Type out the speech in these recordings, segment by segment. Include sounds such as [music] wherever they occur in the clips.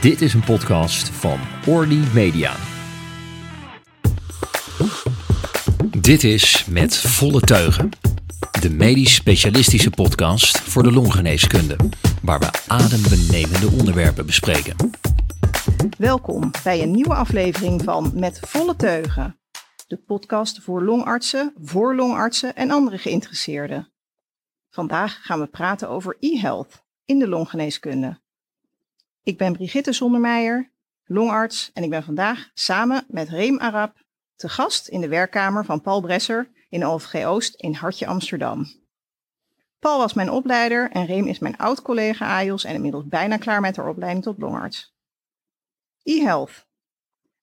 Dit is een podcast van Orly Media. Dit is Met Volle Teugen, de medisch specialistische podcast voor de longgeneeskunde, waar we adembenemende onderwerpen bespreken. Welkom bij een nieuwe aflevering van Met Volle Teugen, de podcast voor longartsen, voor longartsen en andere geïnteresseerden. Vandaag gaan we praten over e-health in de longgeneeskunde. Ik ben Brigitte Zondermeijer, longarts en ik ben vandaag samen met Reem Arab te gast in de werkkamer van Paul Bresser in OVG Oost in Hartje Amsterdam. Paul was mijn opleider en Reem is mijn oud-collega AIOS en inmiddels bijna klaar met haar opleiding tot longarts. E-health.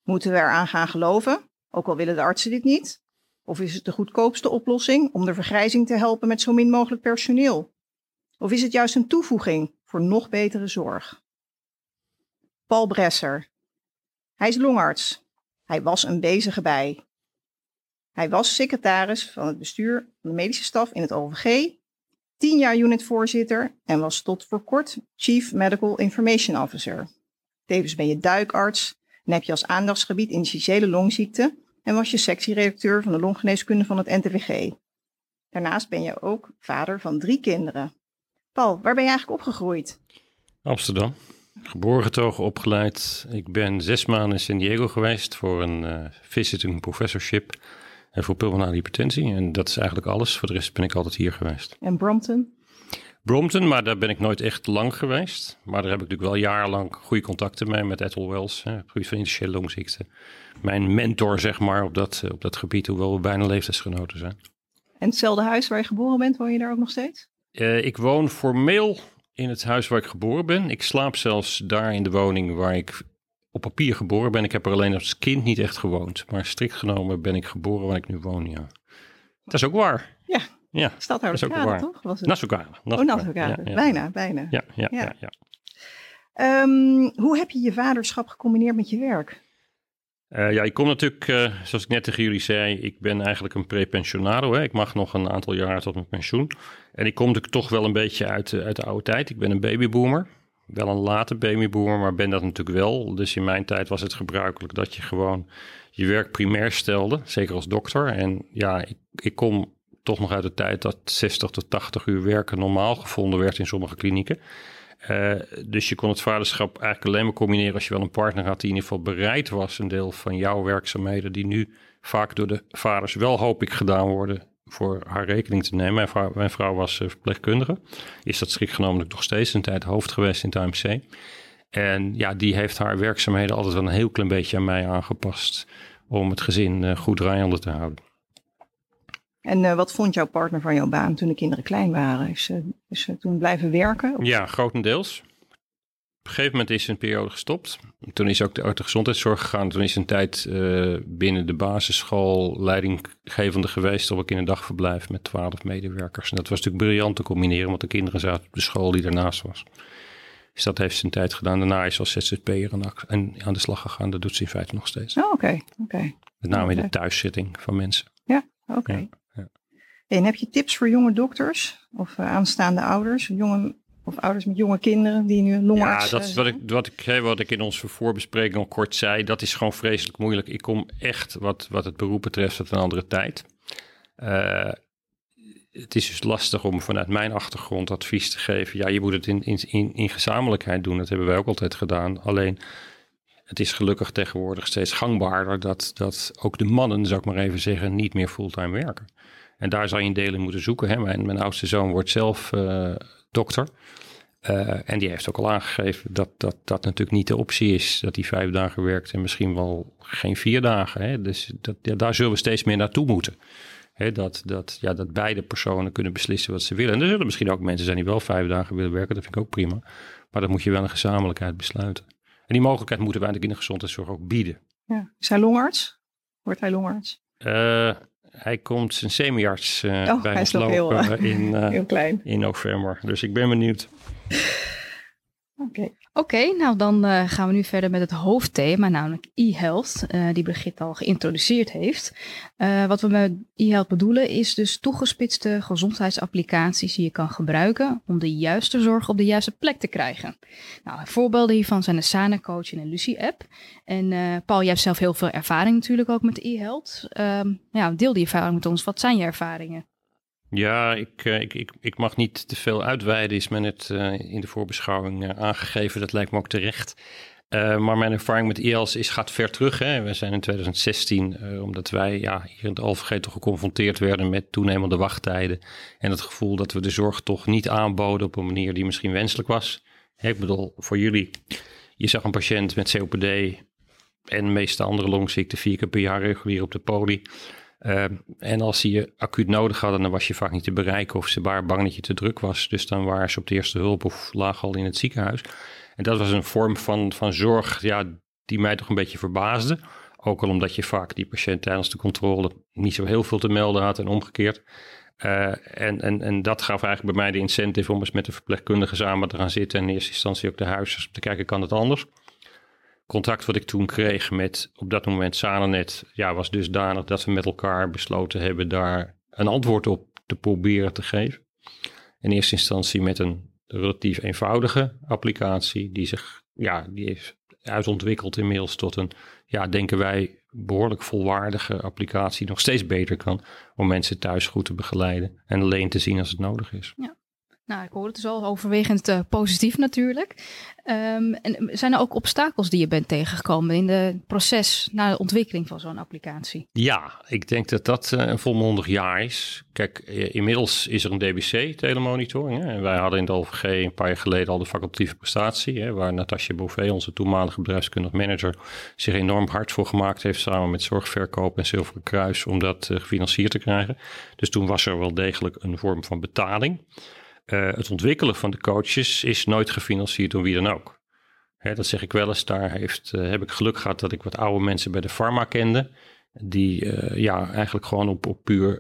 Moeten we eraan gaan geloven, ook al willen de artsen dit niet? Of is het de goedkoopste oplossing om de vergrijzing te helpen met zo min mogelijk personeel? Of is het juist een toevoeging voor nog betere zorg? Paul Bresser. Hij is longarts. Hij was een bezige bij. Hij was secretaris van het bestuur van de medische staf in het OVG, tien jaar unitvoorzitter en was tot voor kort Chief Medical Information Officer. Tevens ben je duikarts en heb je als aandachtsgebied initiële longziekte en was je sectieredacteur van de longgeneeskunde van het NTVG. Daarnaast ben je ook vader van drie kinderen. Paul, waar ben je eigenlijk opgegroeid? Amsterdam. Geboren getogen, opgeleid. Ik ben zes maanden in San Diego geweest voor een uh, visiting professorship en voor pulmonale hypertensie. En dat is eigenlijk alles. Voor de rest ben ik altijd hier geweest. En Brompton? Brompton, maar daar ben ik nooit echt lang geweest. Maar daar heb ik natuurlijk wel jarenlang goede contacten mee met Ethel Wells, hè, op gebied van interstitiële longziekte. Mijn mentor, zeg maar, op dat, op dat gebied, hoewel we bijna leeftijdsgenoten zijn. En hetzelfde huis waar je geboren bent, woon je daar ook nog steeds? Uh, ik woon formeel in het huis waar ik geboren ben. Ik slaap zelfs daar in de woning waar ik op papier geboren ben. Ik heb er alleen als kind niet echt gewoond. Maar strikt genomen ben ik geboren waar ik nu woon, ja. Dat is ook waar. Ja, ja Stadhouderskade, toch? Was het? Nassokade. Oh. Ja, ja. Bijna, bijna. Ja, ja, ja. ja, um, hoe heb je je vaderschap gecombineerd met je werk? Uh, ja, ik kom natuurlijk, uh, zoals ik net tegen jullie zei, ik ben eigenlijk een prepensionado. Ik mag nog een aantal jaar tot mijn pensioen. En ik kom natuurlijk toch wel een beetje uit, uit de oude tijd. Ik ben een babyboomer. Wel een late babyboomer, maar ben dat natuurlijk wel. Dus in mijn tijd was het gebruikelijk dat je gewoon je werk primair stelde. Zeker als dokter. En ja, ik, ik kom toch nog uit de tijd dat 60 tot 80 uur werken normaal gevonden werd in sommige klinieken. Uh, dus je kon het vaderschap eigenlijk alleen maar combineren als je wel een partner had die in ieder geval bereid was een deel van jouw werkzaamheden, die nu vaak door de vaders wel hoop ik gedaan worden, voor haar rekening te nemen. Mijn vrouw, was uh, verpleegkundige, is dat strikt genomen nog steeds een tijd hoofd geweest in het AMC. En ja, die heeft haar werkzaamheden altijd wel een heel klein beetje aan mij aangepast om het gezin uh, goed draaiende te houden. En uh, wat vond jouw partner van jouw baan toen de kinderen klein waren? Is ze, is ze toen blijven werken? Of? Ja, grotendeels. Op een gegeven moment is ze een periode gestopt. Toen is ook de, uit de gezondheidszorg gegaan. Toen is een tijd uh, binnen de basisschool leidinggevende geweest op een kinderdagverblijf met twaalf medewerkers. En dat was natuurlijk briljant te combineren, want de kinderen zaten op de school die daarnaast was. Dus dat heeft ze een tijd gedaan. Daarna is ze als ZZP'er aan de slag gegaan. Dat doet ze in feite nog steeds. Oh, oké. Okay. Okay. Met name in de thuiszitting van mensen. Ja, oké. Okay. Ja. En heb je tips voor jonge dokters of uh, aanstaande ouders, jonge, of ouders met jonge kinderen die nu longarts Ja, dat is wat ik, wat, ik, wat ik in onze voorbespreking al kort zei. Dat is gewoon vreselijk moeilijk. Ik kom echt, wat, wat het beroep betreft, uit een andere tijd. Uh, het is dus lastig om vanuit mijn achtergrond advies te geven. Ja, je moet het in, in, in gezamenlijkheid doen. Dat hebben wij ook altijd gedaan. Alleen het is gelukkig tegenwoordig steeds gangbaarder dat, dat ook de mannen, zou ik maar even zeggen, niet meer fulltime werken. En daar zou je een deel in moeten zoeken. Hè. Mijn, mijn oudste zoon wordt zelf uh, dokter. Uh, en die heeft ook al aangegeven dat, dat dat natuurlijk niet de optie is. Dat hij vijf dagen werkt en misschien wel geen vier dagen. Hè. Dus dat, ja, daar zullen we steeds meer naartoe moeten. Hè, dat, dat, ja, dat beide personen kunnen beslissen wat ze willen. En er zullen misschien ook mensen zijn die wel vijf dagen willen werken. Dat vind ik ook prima. Maar dat moet je wel in gezamenlijkheid besluiten. En die mogelijkheid moeten we eigenlijk in de gezondheidszorg ook bieden. Ja. Is hij longarts? Wordt hij longarts? Uh, hij komt zijn semi-arts uh, oh, bij ons lopen heel, in, heel klein. in november. Dus ik ben benieuwd. Oké, Oké, nou dan uh, gaan we nu verder met het hoofdthema, namelijk e-health, uh, die Brigitte al geïntroduceerd heeft. Uh, wat we met e-health bedoelen is dus toegespitste gezondheidsapplicaties die je kan gebruiken om de juiste zorg op de juiste plek te krijgen. Nou, voorbeelden hiervan zijn de Sana Coach en de Lucie app. En Paul, jij hebt zelf heel veel ervaring natuurlijk ook met e-health. Ehm, ja, deel die ervaring met ons. Wat zijn je ervaringen? Ja, ik, eh, ik, ik, ik mag niet te veel uitweiden, is men net uh, in de voorbeschouwing uh, aangegeven. Dat lijkt me ook terecht. Maar mijn ervaring met IELS is, gaat ver terug. Hè. We zijn in 2016, omdat wij ja, hier in het toch geconfronteerd werden met toenemende wachttijden. En het gevoel dat we de zorg toch niet aanboden op een manier die misschien wenselijk was. Ik bedoel, voor jullie, je zag een patiënt met COPD en de meeste andere longziekten vier keer per jaar regulier op de poli. Uh, en als ze je acuut nodig hadden, dan was je vaak niet te bereiken of ze waren bang dat je te druk was. Dus dan waren ze op de eerste hulp of lagen al in het ziekenhuis. En dat was een vorm van, van zorg ja, die mij toch een beetje verbaasde. Ook al omdat je vaak die patiënt tijdens de controle niet zo heel veel te melden had en omgekeerd. Uh, en, en, en dat gaf eigenlijk bij mij de incentive om eens met de verpleegkundige samen te gaan zitten. En in eerste instantie ook de huisarts te kijken, kan het anders? Contact wat ik toen kreeg met op dat moment Sanonet, ja, was dusdanig dat we met elkaar besloten hebben daar een antwoord op te proberen te geven. In eerste instantie met een relatief eenvoudige applicatie die zich, ja, die heeft uitontwikkeld inmiddels tot een, ja, denken wij, behoorlijk volwaardige applicatie, nog steeds beter kan om mensen thuis goed te begeleiden en alleen te zien als het nodig is. Ja. Nou, ik hoor het dus al overwegend uh, positief natuurlijk. Um, en zijn er ook obstakels die je bent tegengekomen in het proces naar de ontwikkeling van zo'n applicatie? Ja, ik denk dat dat uh, een volmondig jaar is. Kijk, uh, inmiddels is er een DBC, telemonitoring. En wij hadden in de OVG een paar jaar geleden al de facultatieve prestatie, hè, waar Natasja Bouvet, onze toenmalige bedrijfskundig manager, zich enorm hard voor gemaakt heeft, samen met Zorgverkoop en Zilveren Kruis, om dat gefinancierd te krijgen. Dus toen was er wel degelijk een vorm van betaling. Uh, het ontwikkelen van de coaches is nooit gefinancierd door wie dan ook. Hè, dat zeg ik wel eens. Daar heeft, uh, heb ik geluk gehad dat ik wat oude mensen bij de pharma kende. Die uh, ja, eigenlijk gewoon op, op puur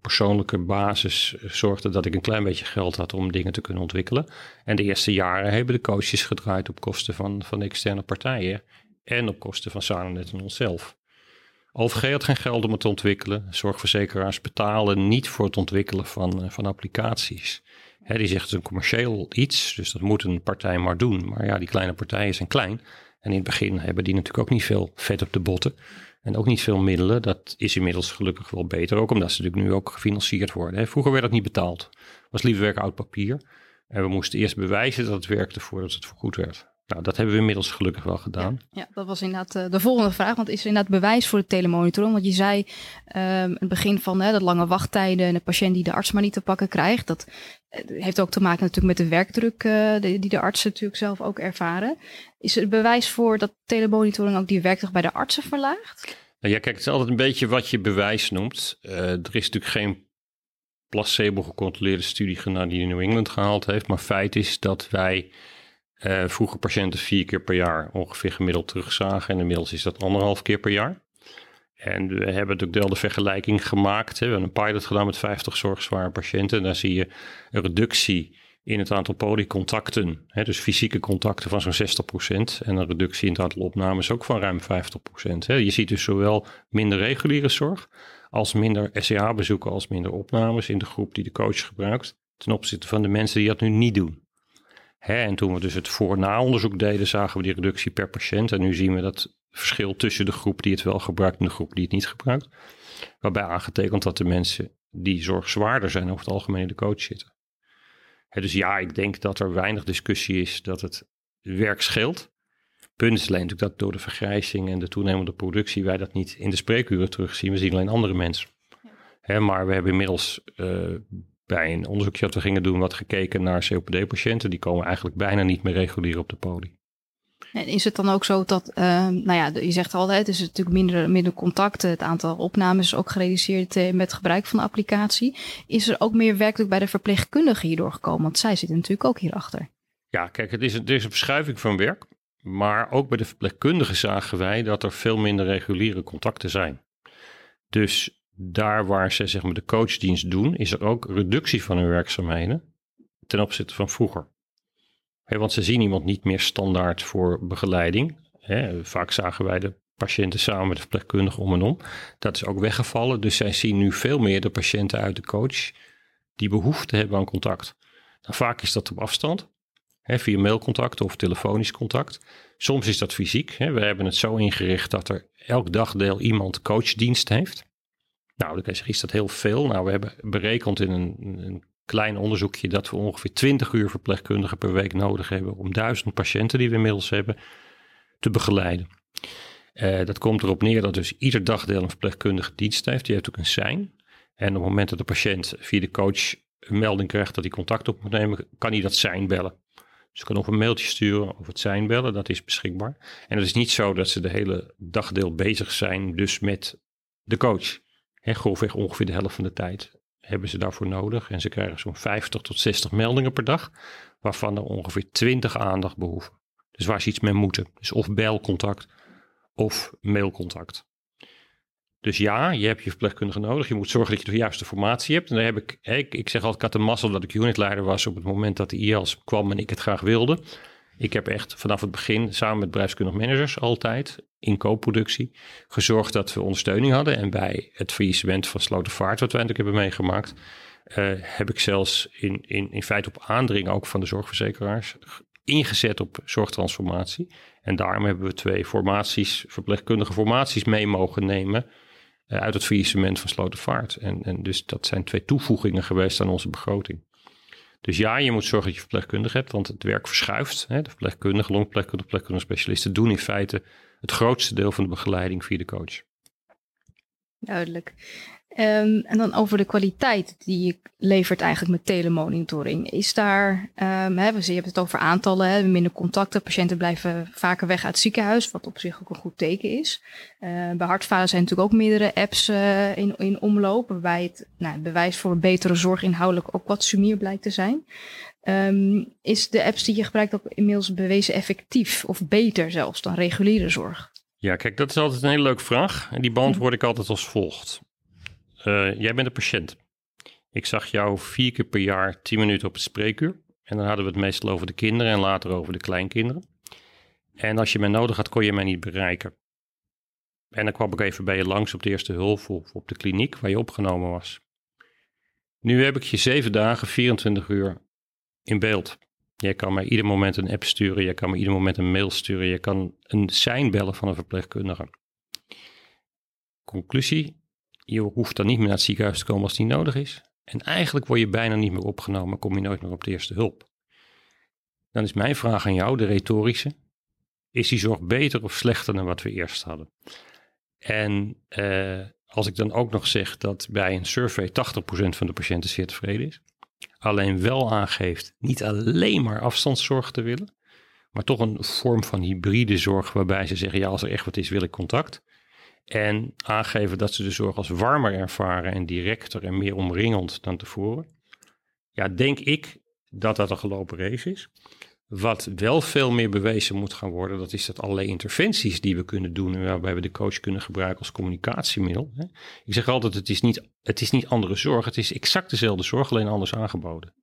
persoonlijke basis zorgden dat ik een klein beetje geld had om dingen te kunnen ontwikkelen. En de eerste jaren hebben de coaches gedraaid op kosten van, van externe partijen. En op kosten van Sanonet en onszelf. OVG had geen geld om het te ontwikkelen. Zorgverzekeraars betalen niet voor het ontwikkelen van, van applicaties die zegt het is een commercieel iets, dus dat moet een partij maar doen. Maar ja, die kleine partijen zijn klein. En in het begin hebben die natuurlijk ook niet veel vet op de botten. En ook niet veel middelen. Dat is inmiddels gelukkig wel beter. Ook omdat ze natuurlijk nu ook gefinancierd worden. Vroeger werd dat niet betaald. Was liever werk oud papier. En we moesten eerst bewijzen dat het werkte voordat het goed werd. Nou, dat hebben we inmiddels gelukkig wel gedaan. Ja, dat was inderdaad uh, de volgende vraag. Want is er inderdaad bewijs voor de telemonitoring? Want je zei um, het begin van hè, de lange wachttijden en de patiënt die de arts maar niet te pakken krijgt. Dat uh, heeft ook te maken natuurlijk met de werkdruk uh, die de artsen natuurlijk zelf ook ervaren. Is er bewijs voor dat telemonitoring ook die werkdruk bij de artsen verlaagt? Nou ja, kijk, het is altijd een beetje wat je bewijs noemt. er is natuurlijk geen placebo gecontroleerde studie gedaan die in New England gehaald heeft. Maar feit is dat wij uh, vroeger patiënten vier keer per jaar ongeveer gemiddeld terugzagen. En inmiddels is dat anderhalf keer per jaar. En we hebben natuurlijk wel de vergelijking gemaakt. Hè. We hebben een pilot gedaan met 50 zorgzware patiënten. En daar zie je een reductie in het aantal polycontacten. Hè, dus fysieke contacten van zo'n 60%. En een reductie in het aantal opnames ook van ruim 50%. Hè. Je ziet dus zowel minder reguliere zorg als minder SCH-bezoeken als minder opnames in de groep die de coach gebruikt. Ten opzichte van de mensen die dat nu niet doen. Hè, en toen we dus het voor-na-onderzoek deden, zagen we die reductie per patiënt. En nu zien we dat verschil tussen de groep die het wel gebruikt en de groep die het niet gebruikt. Waarbij aangetekend dat de mensen die zorgzwaarder zijn over het algemeen in de coach zitten. Hè, dus ja, ik denk dat er weinig discussie is dat het werk scheelt. Punt is alleen natuurlijk dat door de vergrijzing en de toenemende productie wij dat niet in de spreekuren terugzien. We zien alleen andere mensen. Hè, maar we hebben inmiddels uh, bij een onderzoekje dat we gingen doen, wat gekeken naar COPD-patiënten. Die komen eigenlijk bijna niet meer regulier op de poli. En is het dan ook zo dat, uh, nou ja, je zegt al, het is natuurlijk minder, minder contacten, het aantal opnames is ook gereduceerd uh, met gebruik van de applicatie. Is er ook meer werkelijk bij de verpleegkundigen hierdoor gekomen? Want zij zitten natuurlijk ook hierachter. Ja, kijk, het is, er is een verschuiving van werk. Maar ook bij de verpleegkundigen zagen wij dat er veel minder reguliere contacten zijn. Dus daar waar ze zeg maar, de coachdienst doen, is er ook reductie van hun werkzaamheden ten opzichte van vroeger. want ze zien iemand niet meer standaard voor begeleiding. vaak zagen wij de patiënten samen met de verpleegkundige om en om. Dat is ook weggevallen. Dus zij zien nu veel meer de patiënten uit de coach die behoefte hebben aan contact. Nou, vaak is dat op afstand, via mailcontact of telefonisch contact. Soms is dat fysiek. We hebben het zo ingericht dat er elk dagdeel iemand coachdienst heeft. Nou, zeggen, is dat heel veel? Nou, we hebben berekend in een, een klein onderzoekje dat we ongeveer 20 uur verpleegkundigen per week nodig hebben om duizend patiënten die we inmiddels hebben te begeleiden. Uh, dat komt erop neer dat dus ieder dagdeel een verpleegkundige dienst heeft. Die heeft ook een sein. En op het moment dat de patiënt via de coach een melding krijgt dat hij contact op moet nemen, kan hij dat zijn bellen. Dus kan of een mailtje sturen of het zijn bellen, dat is beschikbaar. En het is niet zo dat ze de hele dagdeel bezig zijn dus met de coach. He, grofweg ongeveer de helft van de tijd hebben ze daarvoor nodig. En ze krijgen zo'n 50 tot 60 meldingen per dag, waarvan er ongeveer 20 aandacht behoeven. Dus waar ze iets mee moeten. Dus of belcontact of mailcontact. Dus ja, je hebt je verpleegkundige nodig. Je moet zorgen dat je de juiste formatie hebt. En daar heb ik, ik, ik zeg altijd, ik had mazzel dat ik unitleider was op het moment dat de IELS kwam en ik het graag wilde. Ik heb echt vanaf het begin samen met bedrijfskundig managers altijd in co-productie gezorgd dat we ondersteuning hadden. En bij het faillissement van Slotervaart, wat we eindelijk hebben meegemaakt, uh, heb ik zelfs in, in, in feite op aandringen ook van de zorgverzekeraars ingezet op zorgtransformatie. En daarom hebben we twee formaties, verpleegkundige formaties mee mogen nemen uh, uit het faillissement van Slotervaart. En, en dus dat zijn twee toevoegingen geweest aan onze begroting. Dus ja, je moet zorgen dat je verpleegkundige hebt, want het werk verschuift. Hè. De verpleegkundige, longverpleegkundige, verpleegkundige specialisten doen in feite het grootste deel van de begeleiding via de coach. Duidelijk. Um, en dan over de kwaliteit die je levert eigenlijk met telemonitoring. Is daar, um, hè, je hebt het over aantallen, hè, minder contacten, patiënten blijven vaker weg uit het ziekenhuis, wat op zich ook een goed teken is. Uh, bij hartfalen zijn natuurlijk ook meerdere apps uh, in, in omloop, waarbij het nou, bewijs voor een betere zorg inhoudelijk ook wat sumier blijkt te zijn. Um, is de apps die je gebruikt ook inmiddels bewezen effectief of beter zelfs dan reguliere zorg? Ja, kijk, dat is altijd een hele leuke vraag. En die beantwoord ik altijd als volgt. Uh, jij bent een patiënt. Ik zag jou vier keer per jaar tien minuten op het spreekuur. En dan hadden we het meestal over de kinderen en later over de kleinkinderen. En als je mij nodig had, kon je mij niet bereiken. En dan kwam ik even bij je langs op de eerste hulp of op de kliniek waar je opgenomen was. Nu heb ik je zeven dagen, 24 uur in beeld. Jij kan mij ieder moment een app sturen, je kan me ieder moment een mail sturen, je kan een sein bellen van een verpleegkundige. Conclusie, je hoeft dan niet meer naar het ziekenhuis te komen als die nodig is. En eigenlijk word je bijna niet meer opgenomen, kom je nooit meer op de eerste hulp. Dan is mijn vraag aan jou, de retorische. Is die zorg beter of slechter dan wat we eerst hadden? En uh, als ik dan ook nog zeg dat bij een survey 80% van de patiënten zeer tevreden is, alleen wel aangeeft niet alleen maar afstandszorg te willen, maar toch een vorm van hybride zorg waarbij ze zeggen, ja als er echt wat is wil ik contact. En aangeven dat ze de zorg als warmer ervaren en directer en meer omringend dan tevoren. Ja, denk ik dat dat een gelopen race is. Wat wel veel meer bewezen moet gaan worden, dat is dat allerlei interventies die we kunnen doen en waarbij we de coach kunnen gebruiken als communicatiemiddel. Ik zeg altijd, het is, niet, het is niet andere zorg, het is exact dezelfde zorg, alleen anders aangeboden.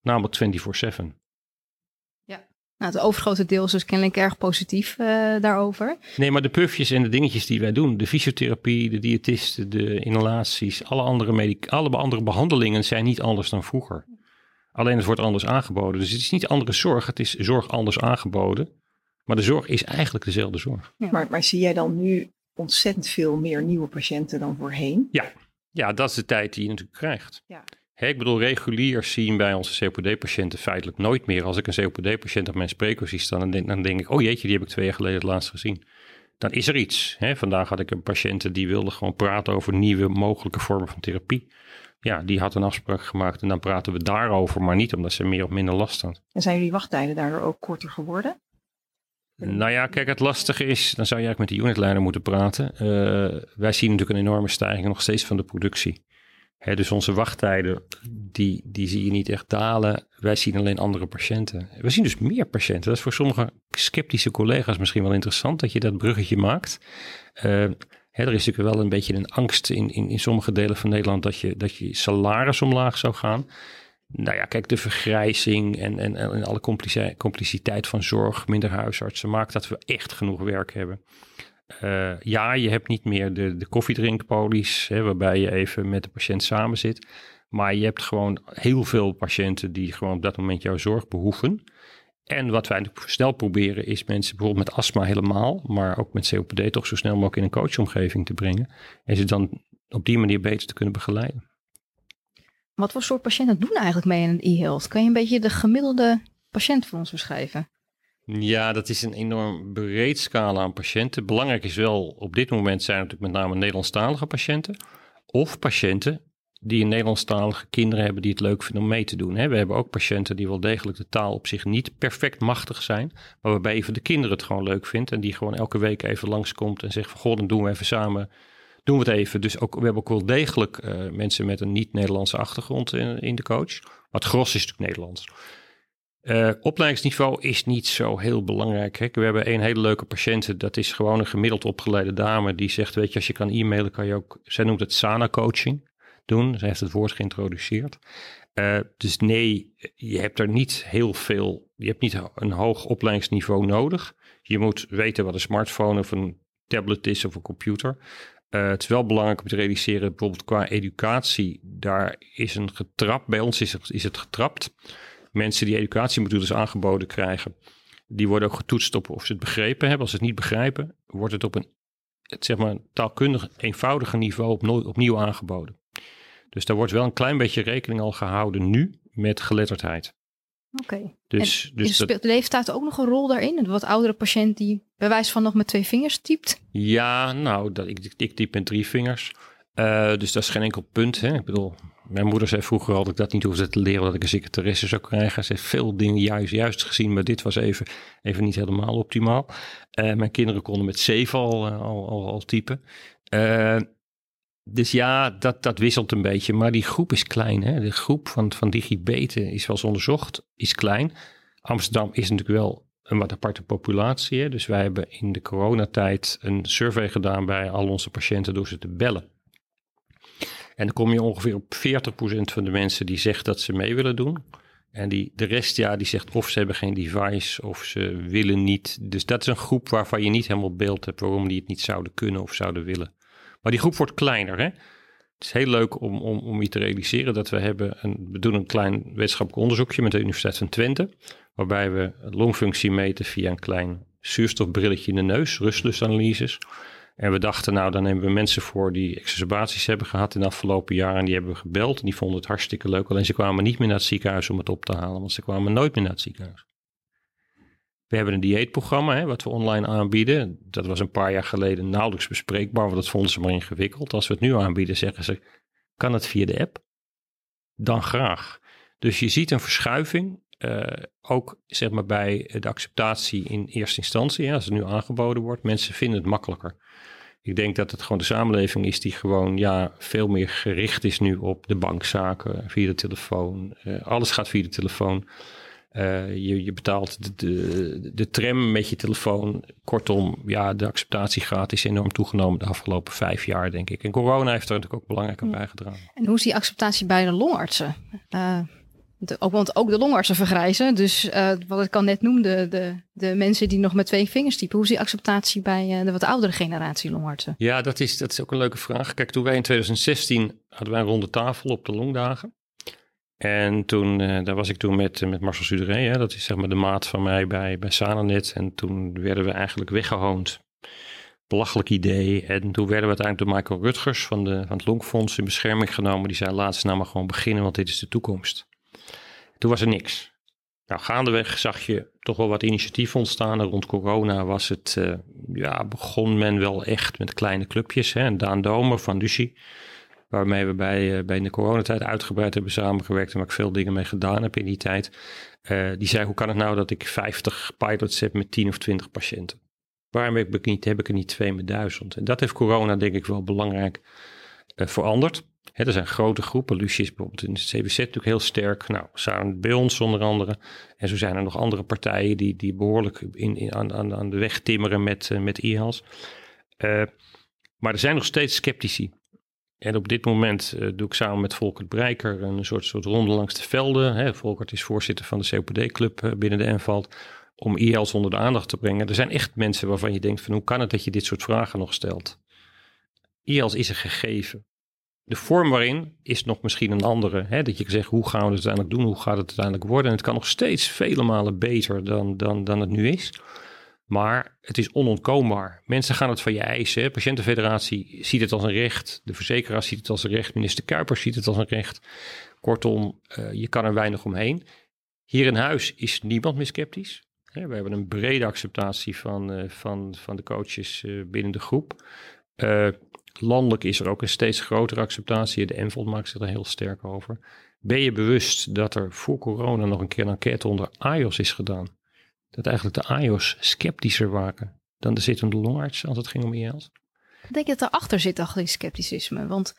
Namelijk 24-7. Nou, het overgrote deel is dus kennelijk erg positief uh, daarover. Nee, maar de puffjes en de dingetjes die wij doen, de fysiotherapie, de diëtisten, de inhalaties, alle andere, medic alle andere behandelingen zijn niet anders dan vroeger. Alleen het wordt anders aangeboden. Dus het is niet andere zorg, het is zorg anders aangeboden. Maar de zorg is eigenlijk dezelfde zorg. Ja. Maar, maar zie jij dan nu ontzettend veel meer nieuwe patiënten dan voorheen? Ja, ja dat is de tijd die je natuurlijk krijgt. Ja ik bedoel, regulier zien bij onze COPD-patiënten feitelijk nooit meer. Als ik een COPD-patiënt op mijn spreker zie staan, dan denk, dan denk, ik, oh jeetje, die heb ik twee jaar geleden het laatst gezien. Dan is er iets. vandaag had ik een patiënt die wilde gewoon praten over nieuwe mogelijke vormen van therapie. Ja, die had een afspraak gemaakt en dan praten we daarover, maar niet omdat ze meer of minder last had. En zijn jullie wachttijden daardoor ook korter geworden? Nou ja, kijk, het lastige is, dan zou je eigenlijk met de unitleider moeten praten. Uh, wij zien natuurlijk een enorme stijging nog steeds van de productie dus onze wachttijden, die, die zie je niet echt dalen. Wij zien alleen andere patiënten. We zien dus meer patiënten. Dat is voor sommige sceptische collega's misschien wel interessant dat je dat bruggetje maakt. Uh, er is natuurlijk wel een beetje een angst in, in, in sommige delen van Nederland dat je, dat je salaris omlaag zou gaan. Nou ja, kijk, de vergrijzing en, en, en alle compliciteit van zorg, minder huisartsen, maakt dat we echt genoeg werk hebben. Uh, ja, je hebt niet meer de, de koffiedrinkpolies, hè, waarbij je even met de patiënt samen zit. Maar je hebt gewoon heel veel patiënten die gewoon op dat moment jouw zorg behoeven. En wat wij snel proberen is mensen bijvoorbeeld met astma helemaal, maar ook met COPD toch zo snel mogelijk in een coachomgeving te brengen. En ze dan op die manier beter te kunnen begeleiden. Wat voor soort patiënten doen eigenlijk mee in e-health? Kan je een beetje de gemiddelde patiënt voor ons beschrijven? Ja, dat is een enorm breed scala aan patiënten. Belangrijk is wel, op dit moment zijn het natuurlijk met name Nederlandstalige patiënten. Of patiënten die een Nederlandstalige kinderen hebben die het leuk vinden om mee te doen. We hebben ook patiënten die wel degelijk de taal op zich niet perfect machtig zijn. Maar waarbij even de kinderen het gewoon leuk vindt. En die gewoon elke week even langskomt en zegt van goh, dan doen we even samen. Doen we het even. Dus ook, we hebben ook wel degelijk uh, mensen met een niet-Nederlandse achtergrond in, in, de coach. Maar het gros is natuurlijk Nederlands. Uh, opleidingsniveau is niet zo heel belangrijk. Hè. We hebben een hele leuke patiënt. Dat is gewoon een gemiddeld opgeleide dame. Die zegt, weet je, als je kan e-mailen, kan je ook... Zij noemt het SANA-coaching doen. Zij heeft het woord geïntroduceerd. Uh, dus nee, je hebt er niet heel veel... Je hebt niet een hoog opleidingsniveau nodig. Je moet weten wat een smartphone of een tablet is of een computer. Uh, het is wel belangrijk om te realiseren, bijvoorbeeld qua educatie, daar is een getrap. Bij ons is is het getrapt mensen die educatiemodules aangeboden krijgen, die worden ook getoetst op of ze het begrepen hebben. Als ze het niet begrijpen, wordt het op een het, zeg maar, taalkundig eenvoudiger niveau op, opnieuw aangeboden. Dus daar wordt wel een klein beetje rekening al gehouden nu met geletterdheid. Oké. Dus, dus speelt leeftijd ook nog een rol daarin? Een wat oudere patiënt die bij wijze van nog met twee vingers typt? Ja, nou, dat, ik, ik typ met drie vingers. Uh, dus dat is geen enkel punt. Hè. Ik bedoel, mijn moeder zei vroeger al dat ik dat niet hoefde te leren, dat ik een secretaresse zou krijgen. Ze heeft veel dingen juist, juist gezien, maar dit was even, even niet helemaal optimaal. Uh, mijn kinderen konden met zeven al, uh, al, al, typen. Uh, dus ja, dat, dat wisselt een beetje. Maar die groep is klein. Hè? De groep van, van digibeten is wel eens onderzocht, is klein. Amsterdam is natuurlijk wel een wat aparte populatie. Hè? Dus wij hebben in de coronatijd een survey gedaan bij al onze patiënten door ze te bellen. En dan kom je ongeveer op 40% van de mensen die zegt dat ze mee willen doen. En die, de rest, ja, die zegt of ze hebben geen device of ze willen niet. Dus dat is een groep waarvan je niet helemaal beeld hebt waarom die het niet zouden kunnen of zouden willen. Maar die groep wordt kleiner, hè. Het is heel leuk om, om, om je te realiseren dat we hebben een, we doen een klein wetenschappelijk onderzoekje met de Universiteit van Twente. Waarbij we longfunctie meten via een klein zuurstofbrilletje in de neus, rustlustanalyses. En we dachten, nou, dan nemen we mensen voor die exacerbaties hebben gehad in de afgelopen jaren. En die hebben we gebeld. En die vonden het hartstikke leuk. Alleen ze kwamen niet meer naar het ziekenhuis om het op te halen. Want ze kwamen nooit meer naar het ziekenhuis. We hebben een dieetprogramma, hè, wat we online aanbieden. Dat was een paar jaar geleden nauwelijks bespreekbaar, want dat vonden ze maar ingewikkeld. Als we het nu aanbieden, zeggen ze, kan het via de app? Dan graag. Dus je ziet een verschuiving, uh, ook zeg maar bij de acceptatie in eerste instantie, als het nu aangeboden wordt. Mensen vinden het makkelijker. Ik denk dat het gewoon de samenleving is die gewoon ja, veel meer gericht is nu op de bankzaken, via de telefoon. Uh, alles gaat via de telefoon. Uh, je, je betaalt de, de, de, tram met je telefoon. Kortom, ja, de acceptatiegraad is enorm toegenomen de afgelopen vijf jaar, denk ik. En corona heeft er natuurlijk ook belangrijk aan bijgedragen. En hoe is die acceptatie bij de longartsen? Uh, ook, want ook de longartsen vergrijzen. Dus uh, wat ik al net noemde, de, de mensen die nog met twee vingers typen. Hoe is die acceptatie bij uh, de wat oudere generatie longartsen? Ja, dat is, dat is ook een leuke vraag. Kijk, toen wij in 2016 hadden wij een ronde tafel op de longdagen. En toen, uh, daar was ik toen met, met Marcel Suderé, dat is zeg maar de maat van mij bij, bij Sananet. En toen werden we eigenlijk weggehoond. Belachelijk idee. En toen werden we uiteindelijk door Michael Rutgers van, de, van het Longfonds in bescherming genomen. Die zei, laat ze nou maar gewoon beginnen, want dit is de toekomst. Toen was er niks. Nou, gaandeweg zag je toch wel wat initiatief ontstaan. rond corona was het, uh, ja, begon men wel echt met kleine clubjes. Hè. Daan Domer van Lucie, waarmee we bij, uh, bij de coronatijd uitgebreid hebben samengewerkt en waar ik veel dingen mee gedaan heb in die tijd. Uh, die zei, hoe kan het nou dat ik 50 pilots heb met 10 of 20 patiënten? Waarom heb ik, niet, heb ik er niet twee met duizend? En dat heeft corona denk ik wel belangrijk veranderd er zijn grote groepen. Lucie bijvoorbeeld in het CBZ natuurlijk heel sterk. Nou, samen bij ons onder andere. En zo zijn er nog andere partijen die, die behoorlijk in, in, aan, aan de weg timmeren met, uh, met. Uh, maar er zijn nog steeds sceptici. En op dit moment uh, doe ik samen met Volkert Breiker een soort, soort ronde langs de velden. Hè. Volkert is voorzitter van de COPD-club binnen de Envald. Om IELTS onder de aandacht te brengen. Er zijn echt mensen waarvan je denkt van hoe kan het dat je dit soort vragen nog stelt? IELTS is een gegeven. De vorm waarin is nog misschien een andere. Hè? Dat je zegt, hoe gaan we het uiteindelijk doen? Hoe gaat het uiteindelijk worden? En het kan nog steeds vele malen beter dan, dan, dan het nu is. Maar het is onontkoombaar. Mensen gaan het van je eisen. De patiëntenfederatie ziet het als een recht. De verzekeraar ziet het als een recht. Minister Kuipers ziet het als een recht. Kortom, uh, je kan er weinig omheen. Hier in huis is niemand meer sceptisch. we hebben een brede acceptatie van, uh, van, van de coaches uh, binnen de groep. Landelijk is er ook een steeds grotere acceptatie. De Envold maakt zich er heel sterk over. Ben je bewust dat er voor corona nog een keer een enquête onder AIOS is gedaan? dat eigenlijk de AIOS sceptischer waren dan de zittende longarts als het ging om IEL's? Ik denk dat erachter zit achter die scepticisme. Want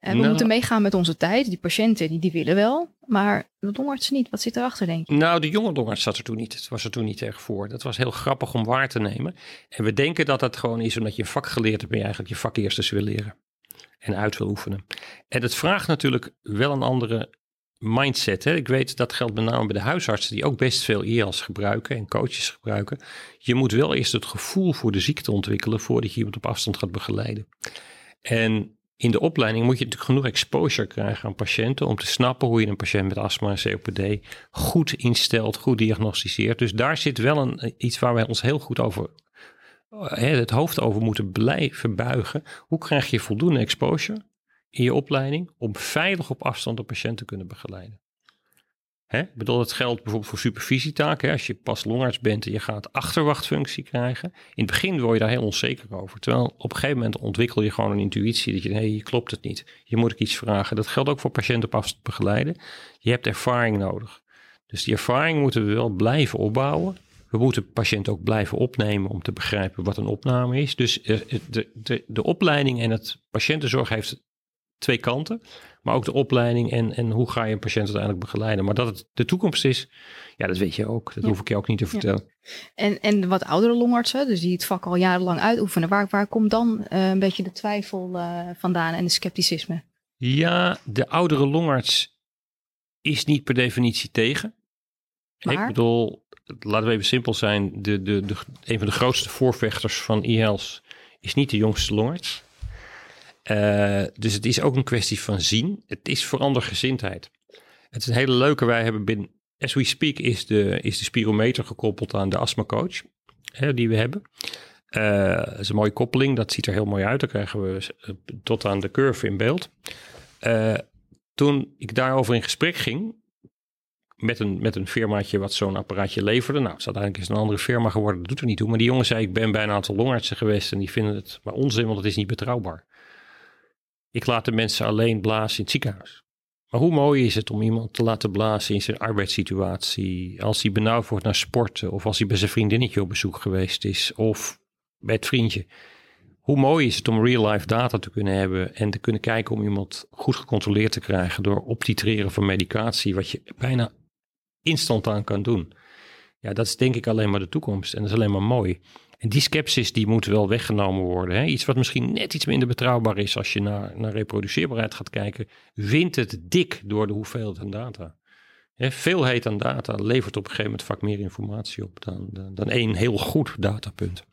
eh, we nou, moeten meegaan met onze tijd. Die patiënten die, die willen wel, maar de longarts niet. Wat zit erachter, denk je? Nou, de jonge longarts zat er toen niet. Het was er toen niet erg voor. Dat was heel grappig om waar te nemen. En we denken dat dat gewoon is omdat je een vak geleerd hebt en je eigenlijk je vak eerst eens wil leren en uit wil oefenen. En het vraagt natuurlijk wel een andere mindset. Hè? Ik weet dat geldt met name bij de huisartsen die ook best veel IAS gebruiken en coaches gebruiken. Je moet wel eerst het gevoel voor de ziekte ontwikkelen voordat je iemand op afstand gaat begeleiden. En in de opleiding moet je natuurlijk genoeg exposure krijgen aan patiënten om te snappen hoe je een patiënt met astma en COPD goed instelt, goed diagnosticeert. Dus daar zit wel een, iets waar wij ons heel goed over het hoofd over moeten blijven buigen. Hoe krijg je voldoende exposure? in je opleiding om veilig op afstand de patiënt te kunnen begeleiden. Hè? Ik bedoel, dat geldt bijvoorbeeld voor supervisietaken. Als je pas longarts bent en je gaat achterwachtfunctie krijgen. In het begin word je daar heel onzeker over. Terwijl op een gegeven moment ontwikkel je gewoon een intuïtie. Dat je hey, klopt het niet. Je moet ik iets vragen. Dat geldt ook voor patiënten op afstand begeleiden. Je hebt ervaring nodig. Dus die ervaring moeten we wel blijven opbouwen. We moeten patiënt ook blijven opnemen om te begrijpen wat een opname is. Dus de, de, de, de opleiding en het patiëntenzorg heeft twee kanten. Maar ook de opleiding en, en hoe ga je een patiënt uiteindelijk begeleiden. Maar dat het de toekomst is, ja, dat weet je ook. Dat hoef ik je ook niet te vertellen. En, en wat oudere longartsen, dus die het vak al jarenlang uitoefenen, waar, waar komt dan uh, een beetje de twijfel uh, vandaan en de scepticisme? Ja, de oudere longarts is niet per definitie tegen. Maar? Ik bedoel, laten we even simpel zijn. De, de, de, een van de grootste voorvechters van e-health is niet de jongste longarts. Uh, dus het is ook een kwestie van zien. Het is verandergezindheid. Het is een hele leuke. Wij hebben binnen, as we speak, is de, is de spirometer gekoppeld aan de astmacoach hè, die we hebben. Uh, dat is een mooie koppeling. Dat ziet er heel mooi uit. Dan krijgen we uh, tot aan de curve in beeld. Toen ik daarover in gesprek ging, met een, met een firmaatje wat zo'n apparaatje leverde. Nou, het is uiteindelijk is een andere firma geworden, dat doet er niet toe. Maar die jongen zei, ik ben bij een aantal longartsen geweest en die vinden het maar onzin, want het is niet betrouwbaar. Ik laat de mensen alleen blazen in het ziekenhuis. Maar hoe mooi is het om iemand te laten blazen in zijn arbeidssituatie, als hij benauwd wordt naar sporten, of als hij bij zijn vriendinnetje op bezoek geweest is, of bij het vriendje. Hoe mooi is het om real-life data te kunnen hebben en te kunnen kijken om iemand goed gecontroleerd te krijgen door op titreren van medicatie, wat je bijna instant aan kan doen. Ja, dat is denk ik alleen maar de toekomst en dat is alleen maar mooi. En die sceptisch die moet wel weggenomen worden. Hè? Iets wat misschien net iets minder betrouwbaar is als je naar, naar reproduceerbaarheid gaat kijken, wint het dik door de hoeveelheid aan data. Veelheid aan data levert op een gegeven moment vaak meer informatie op dan, dan één heel goed datapunt.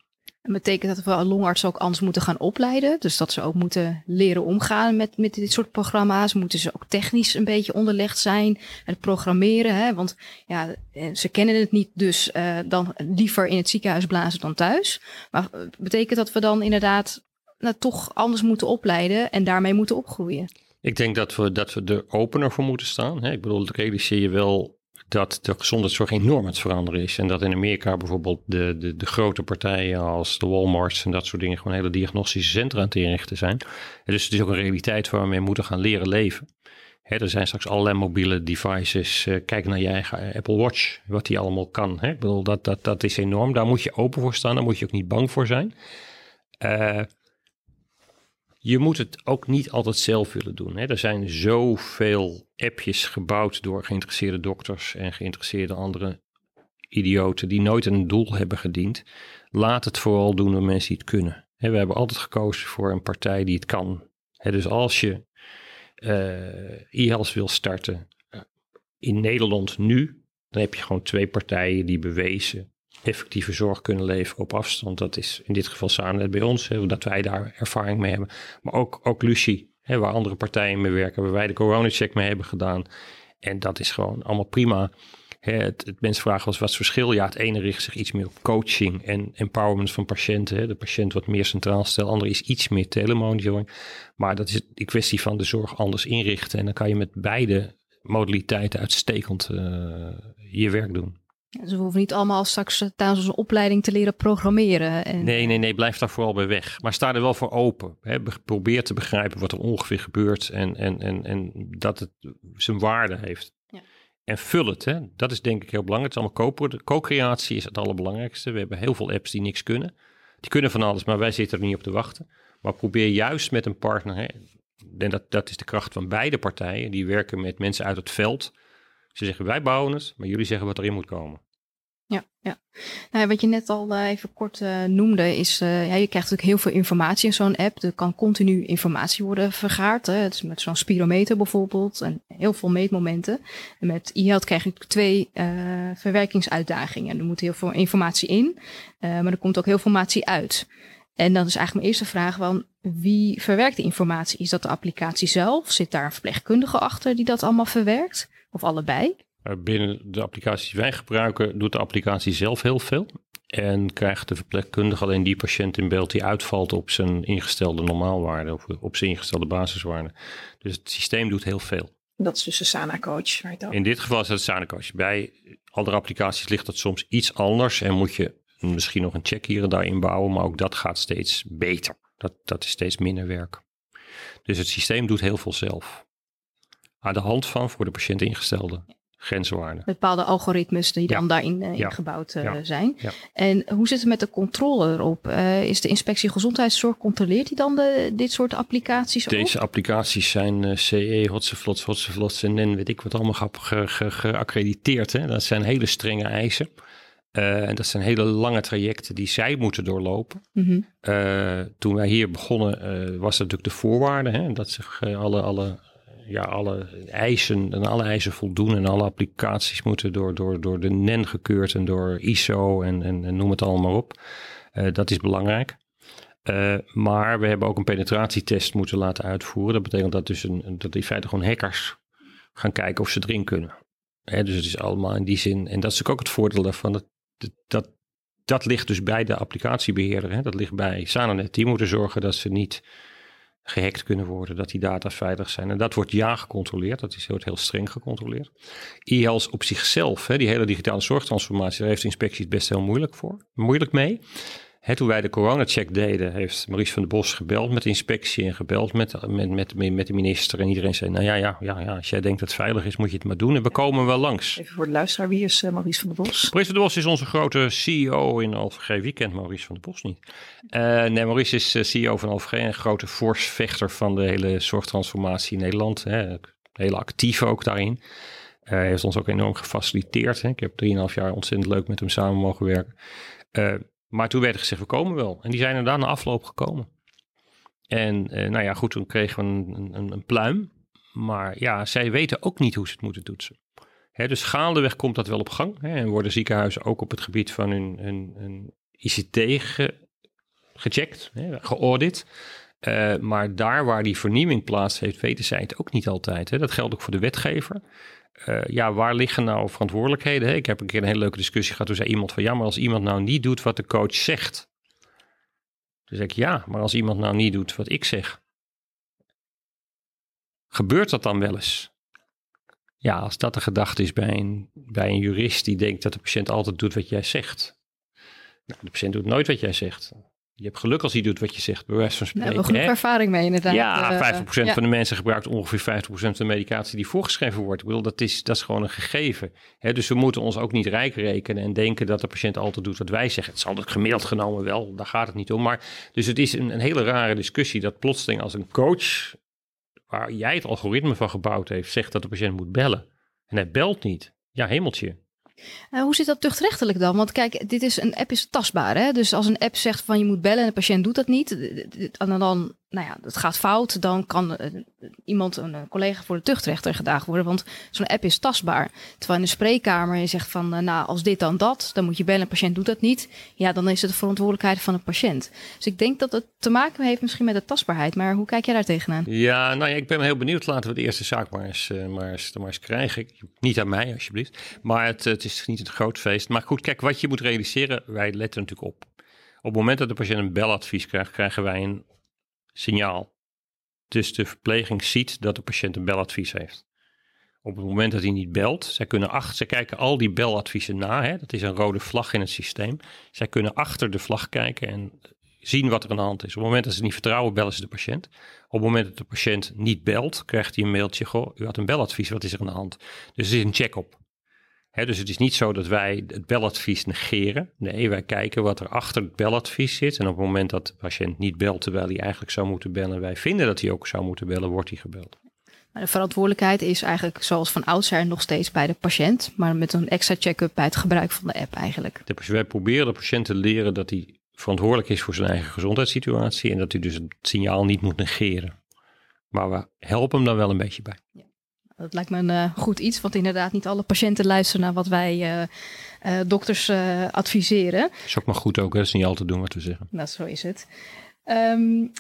En betekent dat we longartsen ook anders moeten gaan opleiden? Dus dat ze ook moeten leren omgaan met, met dit soort programma's? Moeten ze ook technisch een beetje onderlegd zijn? Het programmeren, hè? want ja, eh, ze kennen het niet, dus uh, dan liever in het ziekenhuis blazen dan thuis. Maar eh, betekent dat we dan inderdaad nou, toch anders moeten opleiden en daarmee moeten opgroeien? Ik denk dat we, dat we er opener voor moeten staan. Hè? Ik bedoel, realiseer je wel dat de gezondheidszorg enorm aan het veranderen is. En dat in Amerika bijvoorbeeld de, de, de grote partijen als de Walmarts en dat soort dingen gewoon hele diagnostische centra aan het inrichten zijn. Dus het is ook een realiteit waar we mee moeten gaan leren leven. er zijn straks allerlei mobiele devices. Uh, kijk naar je eigen Apple Watch, wat die allemaal kan. Ik bedoel, dat, dat, dat is enorm. Daar moet je open voor staan, daar moet je ook niet bang voor zijn. Uh, je moet het ook niet altijd zelf willen doen. Hè. Er zijn zoveel appjes gebouwd door geïnteresseerde dokters en geïnteresseerde andere idioten die nooit een doel hebben gediend. Laat het vooral doen door mensen die het kunnen. we hebben altijd gekozen voor een partij die het kan. dus als je uh, e-health wil starten in Nederland nu, dan heb je gewoon twee partijen die bewezen effectieve zorg kunnen leveren op afstand. Dat is in dit geval samen net bij ons, hè, dat wij daar ervaring mee hebben. Maar ook, ook Lucie, hè, waar andere partijen mee werken, waar wij de corona-check mee hebben gedaan. En dat is gewoon allemaal prima. Hè, het, het, mensen vragen was wat het verschil. Ja, het ene richt zich iets meer op coaching en empowerment van patiënten. De patiënt wat meer centraal stelt. De andere is iets meer telemonitoring. Maar dat is de kwestie van de zorg anders inrichten. En dan kan je met beide modaliteiten uitstekend uh, je werk doen. Dus we hoeven niet allemaal straks eh, tijdens onze opleiding te leren programmeren. En... Nee, nee, nee, blijf daar vooral bij weg. Maar sta er wel voor open. Hè. Probeer te begrijpen wat er ongeveer gebeurt en, en, en, en dat het zijn waarde heeft. Ja. En vul het, hè. dat is denk ik heel belangrijk. Het is allemaal co-creatie is het allerbelangrijkste. We hebben heel veel apps die niks kunnen. Die kunnen van alles, maar wij zitten er niet op te wachten. Maar probeer juist met een partner, hè, en dat, dat is de kracht van beide partijen, die werken met mensen uit het veld. Ze zeggen wij bouwen het, maar jullie zeggen wat erin moet komen. Ja, ja. Nou, wat je net al uh, even kort uh, noemde, is ja, je krijgt natuurlijk heel veel informatie in zo'n app. Er kan continu informatie worden vergaard. Hè. Het is met zo'n spirometer bijvoorbeeld en heel veel meetmomenten. En met e-health krijg je twee verwerkingsuitdagingen. Er moet heel veel informatie in, maar er komt ook heel veel informatie uit. En dan is eigenlijk mijn eerste vraag van wie verwerkt de informatie? Is dat de applicatie zelf? Zit daar een verpleegkundige achter die dat allemaal verwerkt? Of allebei? Eh, binnen de applicaties die wij gebruiken, doet de applicatie zelf heel veel. En krijgt de verpleegkundige alleen die patiënt in beeld die uitvalt op zijn ingestelde normaalwaarde of op zijn ingestelde basiswaarde. Dus het systeem doet heel veel. Dat is dus de Sana Coach. In dit geval is het Sana Coach. Bij andere applicaties ligt dat soms iets anders en moet je misschien nog een check hier en daar inbouwen, maar ook dat gaat steeds beter. Dat, dat is steeds minder werk. Dus het systeem doet heel veel zelf. Aan de hand van voor de patiënt ingestelde grenswaarden. Bepaalde algoritmes die dan daarin uh, ingebouwd uh, ja. zijn. En hoe zit het met de controle erop? Uh, is de inspectie gezondheidszorg, controleert die dan de, dit soort applicaties Deze applicaties zijn CE, Hotseflots, Hotseflots en weet ik wat allemaal geaccrediteerd. Ge, ge, dat zijn hele strenge eisen. En dat zijn hele lange trajecten die zij moeten doorlopen. Mm -hmm. uh, toen wij hier begonnen, was dat natuurlijk de voorwaarde. Hè, dat zich alle, alle, ja, alle eisen en alle eisen voldoen. En alle applicaties moeten door, door, door de NEN gekeurd en door ISO en, en, noem het allemaal op. dat is belangrijk. maar we hebben ook een penetratietest moeten laten uitvoeren. Dat betekent dat, dus een, dat in feite gewoon hackers gaan kijken of ze erin kunnen. Hè, dus het is allemaal in die zin. En dat is ook het voordeel daarvan. Dat dat, dat ligt dus bij de applicatiebeheerder. Hè? Dat ligt bij Sananet. Die moeten zorgen dat ze niet gehackt kunnen worden, dat die data veilig zijn. En dat wordt ja gecontroleerd, dat is, wordt heel streng gecontroleerd. e op zichzelf, hè, die hele digitale zorgtransformatie, daar heeft de inspectie het best heel moeilijk voor, moeilijk mee toen wij de corona-check deden, heeft Maurice van der Bos gebeld met de inspectie en gebeld met, met, met, met de minister. En iedereen zei, nou ja, ja, ja, ja, als jij denkt dat het veilig is, moet je het maar doen. En we komen wel langs. Even voor de luisteraar, wie is uh, Maurice van der Bos? Maurice van der Bos is onze grote CEO in Alverg. Wie kent Maurice van der Bos niet? Uh, nee, Maurice is uh, CEO van Alverg, een grote vechter van de hele zorgtransformatie in Nederland. Hè. Heel actief ook daarin. Hij heeft ons ook enorm gefaciliteerd. Hè. Ik heb 3,5 jaar ontzettend leuk met hem samen mogen werken. Maar toen werd er gezegd, we komen wel. En die zijn er dan na afloop gekomen. En eh, nou ja, goed, toen kregen we een, een, een, pluim. Maar ja, zij weten ook niet hoe ze het moeten toetsen. Hè, dus gaandeweg komt dat wel op gang. Hè, en worden ziekenhuizen ook op het gebied van hun, ICT gecheckt, hè, geaudit. Uh, maar daar waar die vernieuwing plaats heeft, weten zij het ook niet altijd. Hè. Dat geldt ook voor de wetgever. Uh, ja, waar liggen nou verantwoordelijkheden? Ik heb een keer een hele leuke discussie gehad. Toen zei iemand van ja, maar als iemand nou niet doet wat de coach zegt. Toen zeg ik ja, maar als iemand nou niet doet wat ik zeg. Gebeurt dat dan wel eens? Ja, als dat de gedachte is bij een, bij een jurist die denkt dat de patiënt altijd doet wat jij zegt. Nou, de patiënt doet nooit wat jij zegt. Je hebt geluk als hij doet wat je zegt, bij wijze van spreken. Nou, genoeg ervaring mee inderdaad. Ja, 50% uh, van de mensen gebruikt ongeveer 50% van de medicatie die voorgeschreven wordt. Ik bedoel, dat is, dat is gewoon een gegeven. dus we moeten ons ook niet rijk rekenen en denken dat de patiënt altijd doet wat wij zeggen. Het zal het gemiddeld genomen wel, daar gaat het niet om. Maar, dus het is een, een hele rare discussie dat plotseling als een coach, waar jij het algoritme van gebouwd heeft, zegt dat de patiënt moet bellen. En hij belt niet. Ja, hemeltje. Uh, hoe zit dat tuchtrechtelijk dan? Want kijk, dit is een app is tastbaar. Hè? Dus als een app zegt van je moet bellen en de patiënt doet dat niet, en dan nou ja, het gaat fout, dan kan uh, iemand, een, collega voor de tuchtrechter gedaagd worden. Want zo'n app is tastbaar. Terwijl in de spreekkamer je zegt van, uh, nou, als dit dan dat, dan moet je bellen, een patiënt doet dat niet. Ja, dan is het de verantwoordelijkheid van de patiënt. Dus ik denk dat het te maken heeft misschien met de tastbaarheid. Maar hoe kijk jij daar tegenaan? Ja, nou ja, ik ben heel benieuwd. Laten we de eerste zaak maar eens, maar maar krijgen. Niet aan mij, alsjeblieft. Maar het, het is niet een groot feest. Maar goed, kijk, wat je moet realiseren, wij letten natuurlijk op. Op het moment dat de patiënt een beladvies krijgt, krijgen wij een signaal. Dus de verpleging ziet dat de patiënt een beladvies heeft. Op het moment dat hij niet belt, zij kunnen achter, zij kijken al die beladviezen na. Hè, dat is een rode vlag in het systeem. Zij kunnen achter de vlag kijken en zien wat er aan de hand is. Op het moment dat ze niet vertrouwen, bellen ze de patiënt. Op het moment dat de patiënt niet belt, krijgt hij een mailtje. Goh, u had een beladvies, wat is er aan de hand? Dus er is een check-up dus het is niet zo dat wij het beladvies negeren. Nee, wij kijken wat er achter het beladvies zit. En op het moment dat de patiënt niet belt terwijl hij eigenlijk zou moeten bellen, wij vinden dat hij ook zou moeten bellen, wordt hij gebeld. Maar de verantwoordelijkheid is eigenlijk zoals van oudsher nog steeds bij de patiënt, maar met een extra check-up bij het gebruik van de app eigenlijk. De, wij proberen de patiënt te leren dat hij verantwoordelijk is voor zijn eigen gezondheidssituatie en dat hij dus het signaal niet moet negeren. Maar we helpen hem dan wel een beetje bij. Ja. Dat lijkt me een uh, goed iets, want inderdaad niet alle patiënten luisteren naar wat wij uh, uh, dokters adviseren. Dat is ook maar goed ook, hè? dat is niet altijd doen wat we zeggen. Nou, zo is het. Um,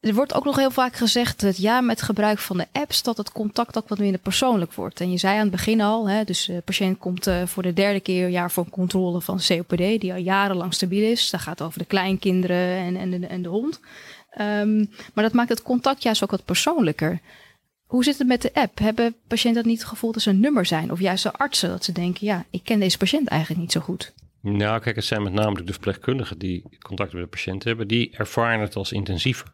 er wordt ook nog heel vaak gezegd dat ja, met gebruik van de apps dat het contact ook wat minder persoonlijk wordt. En je zei aan het begin al, hè, dus de patiënt komt voor de derde keer jaar voor een controle van COPD, die al jarenlang stabiel is. Dat gaat over de kleinkinderen en, en, de, en de hond. Um, maar dat maakt het contact juist ook wat persoonlijker. Hoe zit het met de app? Hebben patiënten niet het gevoel dat ze een nummer zijn? Of juist de artsen dat ze denken, ja, ik ken deze patiënt eigenlijk niet zo goed. Nou, kijk, het zijn met name de verpleegkundigen die contact met de patiënt hebben. Die ervaren het als intensiever.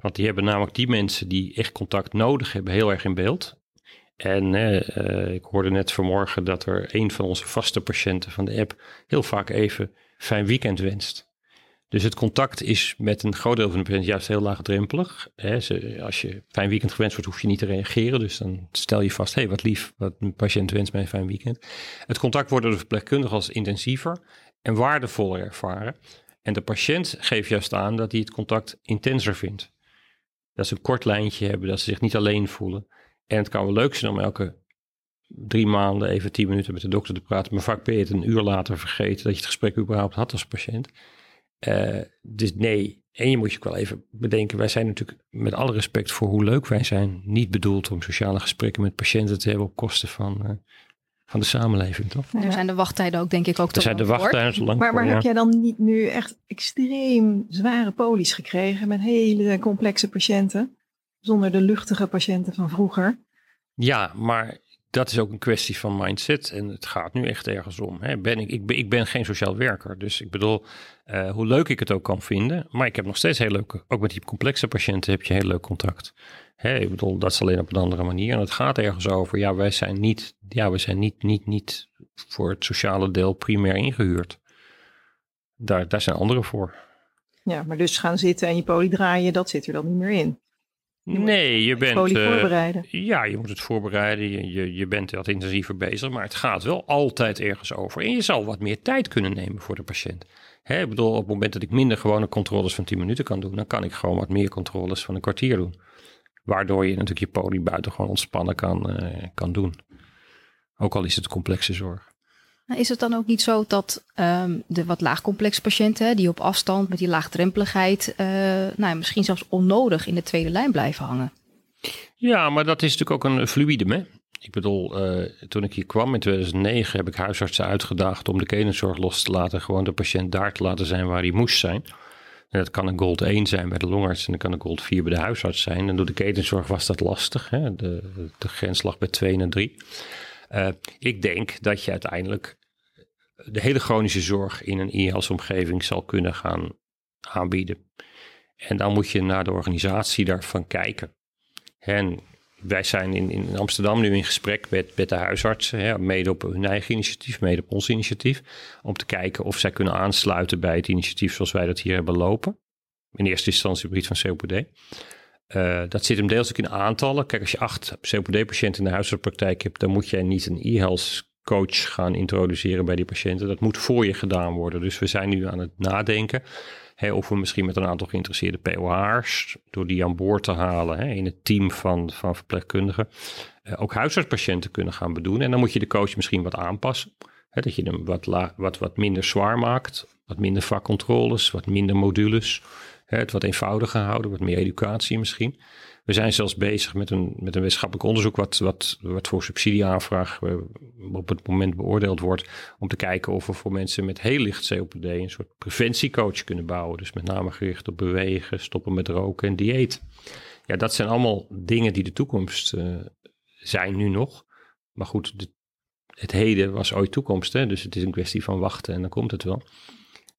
Want die hebben namelijk die mensen die echt contact nodig hebben heel erg in beeld. En uh, ik hoorde net vanmorgen dat er een van onze vaste patiënten van de app heel vaak even fijn weekend wenst. Dus het contact is met een groot deel van de patiënt juist heel laagdrempelig. als je fijn weekend gewenst wordt, hoef je niet te reageren. Dus dan stel je vast, hé, hey, wat lief, wat een patiënt wenst mij een fijn weekend. Het contact wordt door de verpleegkundige als intensiever en waardevoller ervaren. En de patiënt geeft juist aan dat hij het contact intenser vindt. Dat ze een kort lijntje hebben, dat ze zich niet alleen voelen. En het kan wel leuk zijn om elke drie maanden even tien minuten met de dokter te praten. Maar vaak ben je het een uur later vergeten dat je het gesprek überhaupt had als patiënt. Uh, dus nee. En je moet je ook wel even bedenken, wij zijn natuurlijk met alle respect voor hoe leuk wij zijn, niet bedoeld om sociale gesprekken met patiënten te hebben op kosten van, uh, van de samenleving, toch? Er zijn de wachttijden ook, denk ik, ook te Er zijn de wachttijden zo lang Maar, maar heb jij dan niet nu echt extreem zware polies gekregen met hele complexe patiënten, zonder de luchtige patiënten van vroeger? Ja, maar dat is ook een kwestie van mindset. En het gaat nu echt ergens om. Hè. Ben ik, ik, ben, ik ben geen sociaal werker. Dus ik bedoel, uh, hoe leuk ik het ook kan vinden. Maar ik heb nog steeds heel leuk, ook met die complexe patiënten heb je heel leuk contact. Hè, ik bedoel, dat is alleen op een andere manier. En het gaat ergens over, ja, wij zijn niet, ja, we zijn niet, niet, niet voor het sociale deel primair ingehuurd. Daar, daar zijn anderen voor. Ja, maar dus gaan zitten en je poli draaien, dat zit er dan niet meer in. Nee, je bent. Uh, voorbereiden. Ja, je moet het voorbereiden. Je, je, je bent wat intensiever bezig. Maar het gaat wel altijd ergens over. En je zal wat meer tijd kunnen nemen voor de patiënt. Hè, ik bedoel, op het moment dat ik minder gewone controles van 10 minuten kan doen, dan kan ik gewoon wat meer controles van een kwartier doen. Waardoor je natuurlijk je poli buiten gewoon ontspannen kan, uh, kan doen. Ook al is het complexe zorg. Is het dan ook niet zo dat um, de wat laagcomplexe patiënten, die op afstand met die laagdrempeligheid, uh, nou, misschien zelfs onnodig in de tweede lijn blijven hangen? Ja, maar dat is natuurlijk ook een fluide. Hè? Ik bedoel, uh, toen ik hier kwam in 2009 heb ik huisartsen uitgedaagd om de kenniszorg los te laten. Gewoon de patiënt daar te laten zijn waar hij moest zijn. Dat kan een gold 1 zijn bij de longarts en dat kan een gold 4 bij de huisarts zijn. En door de ketenzorg was dat lastig. Hè? De, de grens lag bij 2 en 3. Uh, ik denk dat je uiteindelijk de hele chronische zorg in een e-health omgeving zal kunnen gaan aanbieden. En dan moet je naar de organisatie daarvan kijken. En wij zijn in, in Amsterdam nu in gesprek met, met de huisartsen, hè, mede op hun eigen initiatief, mede op ons initiatief, om te kijken of zij kunnen aansluiten bij het initiatief zoals wij dat hier hebben lopen. In eerste instantie op het van COPD. Uh, dat zit hem deels ook in aantallen. Kijk, als je acht COPD-patiënten in de huisartspraktijk hebt, dan moet jij niet een e-health coach gaan introduceren bij die patiënten. Dat moet voor je gedaan worden. Dus we zijn nu aan het nadenken hè, of we misschien met een aantal geïnteresseerde POH'ers, door die aan boord te halen hè, in het team van, van verpleegkundigen, uh, ook huisartspatiënten kunnen gaan bedoelen. En dan moet je de coach misschien wat aanpassen. Hè, dat je hem wat, wat, wat minder zwaar maakt, wat minder vakcontroles, wat minder modules. Hè, het wat eenvoudiger houden, wat meer educatie misschien. We zijn zelfs bezig met een, met een wetenschappelijk onderzoek, wat, wat, wat voor subsidieaanvraag uh, op het moment beoordeeld wordt, om te kijken of we voor mensen met heel licht COPD een soort preventiecoach kunnen bouwen. Dus met name gericht op bewegen, stoppen met roken en dieet. Ja, dat zijn allemaal dingen die de toekomst uh, zijn nu nog. Maar goed, het heden was ooit toekomst, hè? dus het is een kwestie van wachten en dan komt het wel.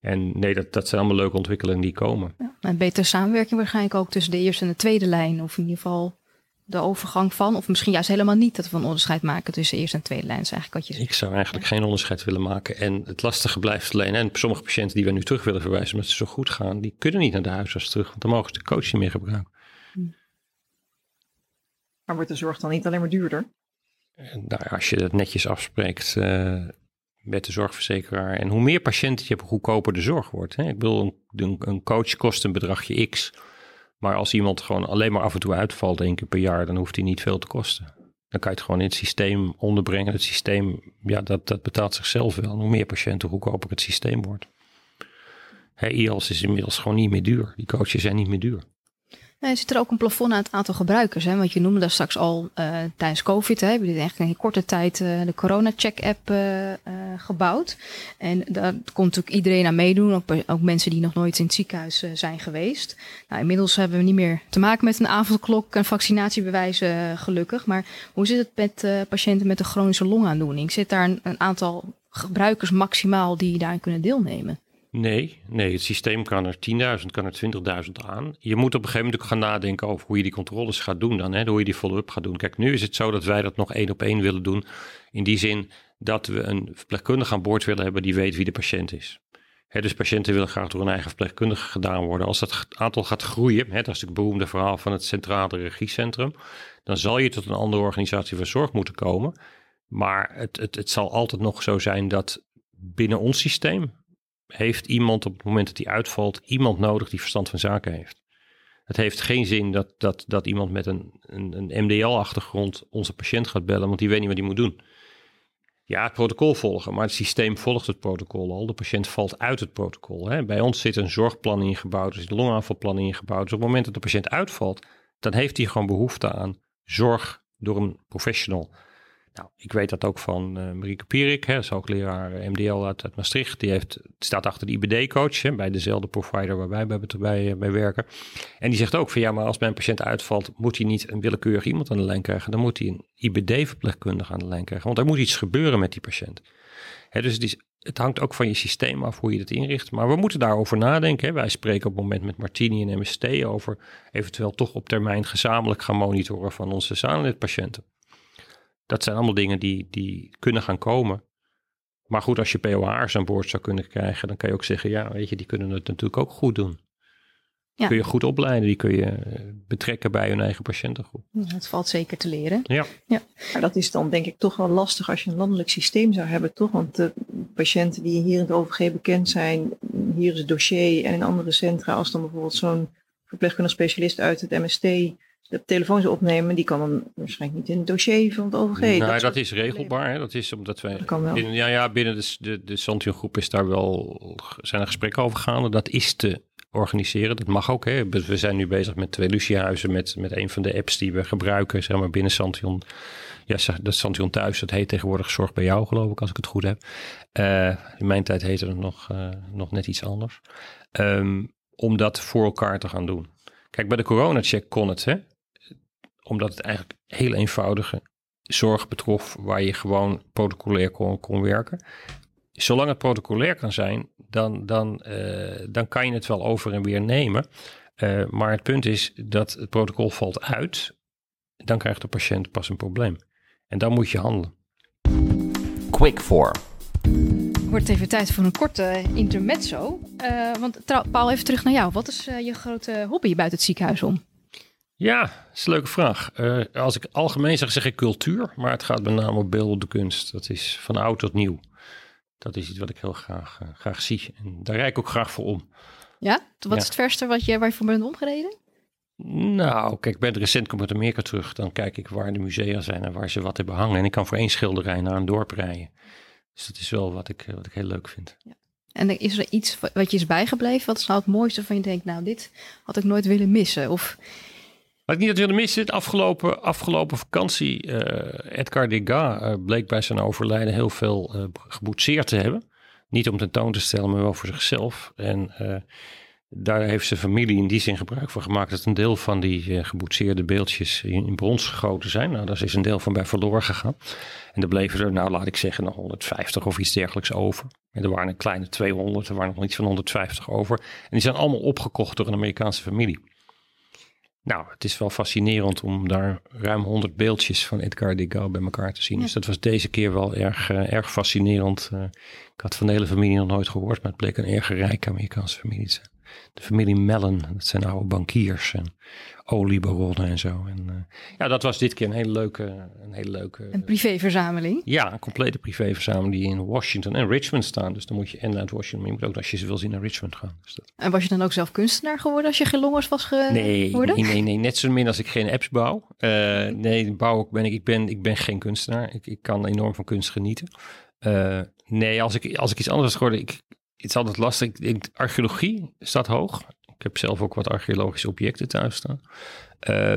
En nee, dat, dat zijn allemaal leuke ontwikkelingen die komen. Ja, en betere samenwerking waarschijnlijk ook tussen de eerste en de tweede lijn. Of in ieder geval de overgang van, of misschien juist helemaal niet dat we een onderscheid maken tussen eerste en tweede lijn. is eigenlijk wat je Ik zou eigenlijk geen onderscheid willen maken. En het lastige blijft alleen. En sommige patiënten die we nu terug willen verwijzen, omdat ze zo goed gaan, die kunnen niet naar de huisarts terug. Want dan mogen ze de coach niet meer gebruiken. Maar wordt de zorg dan niet alleen maar duurder? En nou, als je dat netjes afspreekt, uh, met de zorgverzekeraar. En hoe meer patiënten je hebt, hoe goedkoper de zorg wordt. Hè? Ik bedoel, een, een coach kost een bedragje X. Maar als iemand gewoon alleen maar af en toe uitvalt één keer per jaar, dan hoeft hij niet veel te kosten. Dan kan je het gewoon in het systeem onderbrengen. Het systeem, ja, dat, dat betaalt zichzelf wel. hoe meer patiënten, hoe goedkoper het systeem wordt. Hey, is inmiddels gewoon niet meer duur. Die coaches zijn niet meer duur. Nee, zit er ook een plafond aan het aantal gebruikers? Hè? Want je noemde daar straks al uh, tijdens COVID. Hè, hebben jullie eigenlijk in korte tijd uh, de corona-check-app uh, gebouwd. En daar komt natuurlijk iedereen aan meedoen. Ook, ook mensen die nog nooit in het ziekenhuis zijn geweest. Nou, inmiddels hebben we niet meer te maken met een avondklok en vaccinatiebewijzen gelukkig. Maar hoe zit het met patiënten met een chronische longaandoening? Zit daar een, een aantal gebruikers maximaal die daarin kunnen deelnemen? Nee, nee, het systeem kan er 10.000, kan er 20.000 aan. Je moet op een gegeven moment ook gaan nadenken over hoe je die controles gaat doen dan. Hè? Hoe je die follow-up gaat doen. Kijk, nu is het zo dat wij dat nog één op één willen doen. In die zin dat we een verpleegkundige aan boord willen hebben die weet wie de patiënt is. Dus patiënten willen graag door een eigen verpleegkundige gedaan worden. Als dat aantal gaat groeien, hè, dat is het beroemde verhaal van het Centrale Regiecentrum, dan zal je tot een andere organisatie van zorg moeten komen. Maar het, het, het zal altijd nog zo zijn dat binnen ons systeem, heeft iemand op het moment dat hij uitvalt, iemand nodig die verstand van zaken heeft. Het heeft geen zin dat, dat, dat iemand met een, een, een MDL-achtergrond onze patiënt gaat bellen, want die weet niet wat hij moet doen. Ja, het protocol volgen, maar het systeem volgt het protocol al. De patiënt valt uit het protocol. Hè. Bij ons zit een zorgplan ingebouwd, er zit een longaanvalplan ingebouwd. Dus op het moment dat de patiënt uitvalt, dan heeft hij gewoon behoefte aan zorg door een professional. Nou, ik weet dat ook van uh, Marieke Pierik, hè, is hoogleraar eh, MDL uit, uit, Maastricht. Die heeft, staat achter de IBD-coach bij dezelfde provider waar wij bij, bij, bij werken. En die zegt ook van ja, maar als mijn patiënt uitvalt, moet hij niet een willekeurig iemand aan de lijn krijgen. Dan moet hij een IBD-verpleegkundige aan de lijn krijgen. Want er moet iets gebeuren met die patiënt. Hè, dus het, is, het hangt ook van je systeem af hoe je het inricht. Maar we moeten daarover nadenken. Hè. Wij spreken op het moment met Martini en MST over eventueel toch op termijn gezamenlijk gaan monitoren van onze patiënten dat zijn allemaal dingen die, die kunnen gaan komen. Maar goed, als je POH'ers aan boord zou kunnen krijgen, dan kan je ook zeggen, ja, weet je, die kunnen het natuurlijk ook goed doen. Ja. Kun je goed opleiden, die kun je eh, betrekken bij hun eigen patiëntengroep. Dat valt zeker te leren. Ja. ja. Maar dat is dan denk ik toch wel lastig als je een landelijk systeem zou hebben, toch? Want de patiënten die hier in het OVG bekend zijn, hier is het dossier en in andere centra, als dan bijvoorbeeld zo'n verpleegkundig specialist uit het MST de telefoons opnemen, die kan dan waarschijnlijk niet in het dossier van het OVG. Nou, dat, is regelbaar. Hè? Dat is omdat wij. Binnen, ja, ja, binnen de, de, de Santion groep is daar wel zijn er gesprekken over gaande. Dat is te organiseren. Dat mag ook. Hè? We zijn nu bezig met twee Luciehuizen, met, met een van de apps die we gebruiken, zeg maar binnen Santion. Ja, dat Santion thuis, dat heet tegenwoordig Zorg bij jou, geloof ik, als ik het goed heb. Uh, in mijn tijd heette het nog, uh, nog net iets anders. Um, om dat voor elkaar te gaan doen. Kijk, bij de corona-check kon het, hè? Omdat het eigenlijk heel eenvoudige zorg betrof waar je gewoon protocolair kon, kon werken. Zolang het protocolair kan zijn, dan, dan, uh, dan kan je het wel over en weer nemen. Uh, maar het punt is dat het protocol valt uit, dan krijgt de patiënt pas een probleem. En dan moet je handelen. Quick for. Wordt even tijd voor een korte intermezzo. Uh, want Paul, even terug naar jou. Wat is je grote hobby buiten het ziekenhuis om? Ja, dat is een leuke vraag. Uh, als ik algemeen zeg, zeg ik cultuur, maar het gaat met name op beeldende kunst. Dat is van oud tot nieuw. Dat is iets wat ik heel graag, uh, graag zie. En daar rijd ik ook graag voor om. Ja? Wat is het verste wat je, waar je voor bent omgereden? Nou, kijk, bij de recent kom ik uit Amerika terug. Dan kijk ik waar de musea zijn en waar ze wat hebben hangen. En ik kan voor één schilderij naar een dorp rijden. Dus dat is wel wat ik, wat ik heel leuk vind. Ja. En is er iets wat je is bijgebleven? Wat is nou het mooiste van je denkt, nou, dit had ik nooit willen missen? Of... Ik niet had willen missen, de afgelopen, afgelopen vakantie, uh, Edgar Degas uh, bleek bij zijn overlijden heel veel uh, geboetseerd te hebben. Niet om tentoon te stellen, maar wel voor zichzelf. En daar heeft zijn familie in die zin gebruik van gemaakt dat een deel van die uh, geboetseerde beeldjes in, brons gegoten zijn. Nou, daar is een deel van bij verloren gegaan. En er bleven er, nou laat ik zeggen, nog 150 of iets dergelijks over. En er waren een kleine 200, er waren nog iets van 150 over. En die zijn allemaal opgekocht door een Amerikaanse familie. Nou, het is wel fascinerend om daar ruim 100 beeldjes van Edgar Degas bij elkaar te zien. Dus dat was deze keer wel erg, uh, erg fascinerend. Uh, ik had van de hele familie nog nooit gehoord, maar het bleek een erg rijke Amerikaanse familie te zijn de familie Mellon. Dat zijn oude bankiers en oliebaronnen en zo. En uh, ja, dat was dit keer een hele leuke... Een, hele leuke, een privéverzameling? Ja, een complete privéverzameling die in Washington en Richmond staan. Dus dan moet je en uit Washington, maar je moet ook als je ze wil zien naar Richmond gaan. Dus dat... En was je dan ook zelf kunstenaar geworden als je gelongers was geworden? Nee, nee, nee, net zo min als ik geen apps bouw. Uh, nee, bouw ben ik, ik ben, ik ben geen kunstenaar. Ik, ik kan enorm van kunst genieten. Uh, nee, als ik, als ik iets anders was geworden, ik, het is altijd lastig. Ik denk, archeologie staat hoog. Ik heb zelf ook wat archeologische objecten thuis staan. Uh,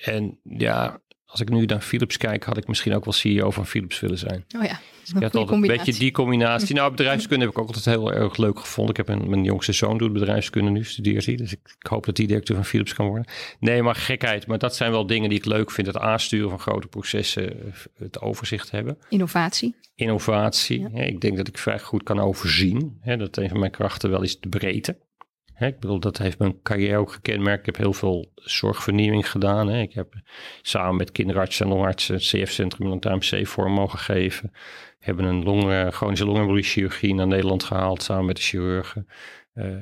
en ja, als ik nu naar Philips kijk, had ik misschien ook wel CEO van Philips willen zijn. Oh ja, had altijd een beetje die combinatie. [laughs] Nou, bedrijfskunde heb ik ook altijd heel erg leuk gevonden. Ik heb een, mijn jongste zoon doet bedrijfskunde nu, studeert hij. Dus ik, ik, hoop dat hij directeur van Philips kan worden. Nee, maar gekheid. Maar dat zijn wel dingen die ik leuk vind. Het aansturen van grote processen, het overzicht hebben. Innovatie. Innovatie. Ja. ik denk dat ik vrij goed kan overzien. Hè, dat een van mijn krachten wel is de breedte. Ik bedoel, dat heeft mijn carrière ook gekenmerkt. Ik heb heel veel zorgvernieuwing gedaan. Hè. Ik heb samen met kinderartsen en longartsen het CF-centrum een TMC vorm mogen geven. We hebben een long, chronische longembolieschirurgie naar Nederland gehaald samen met de chirurgen. Uh,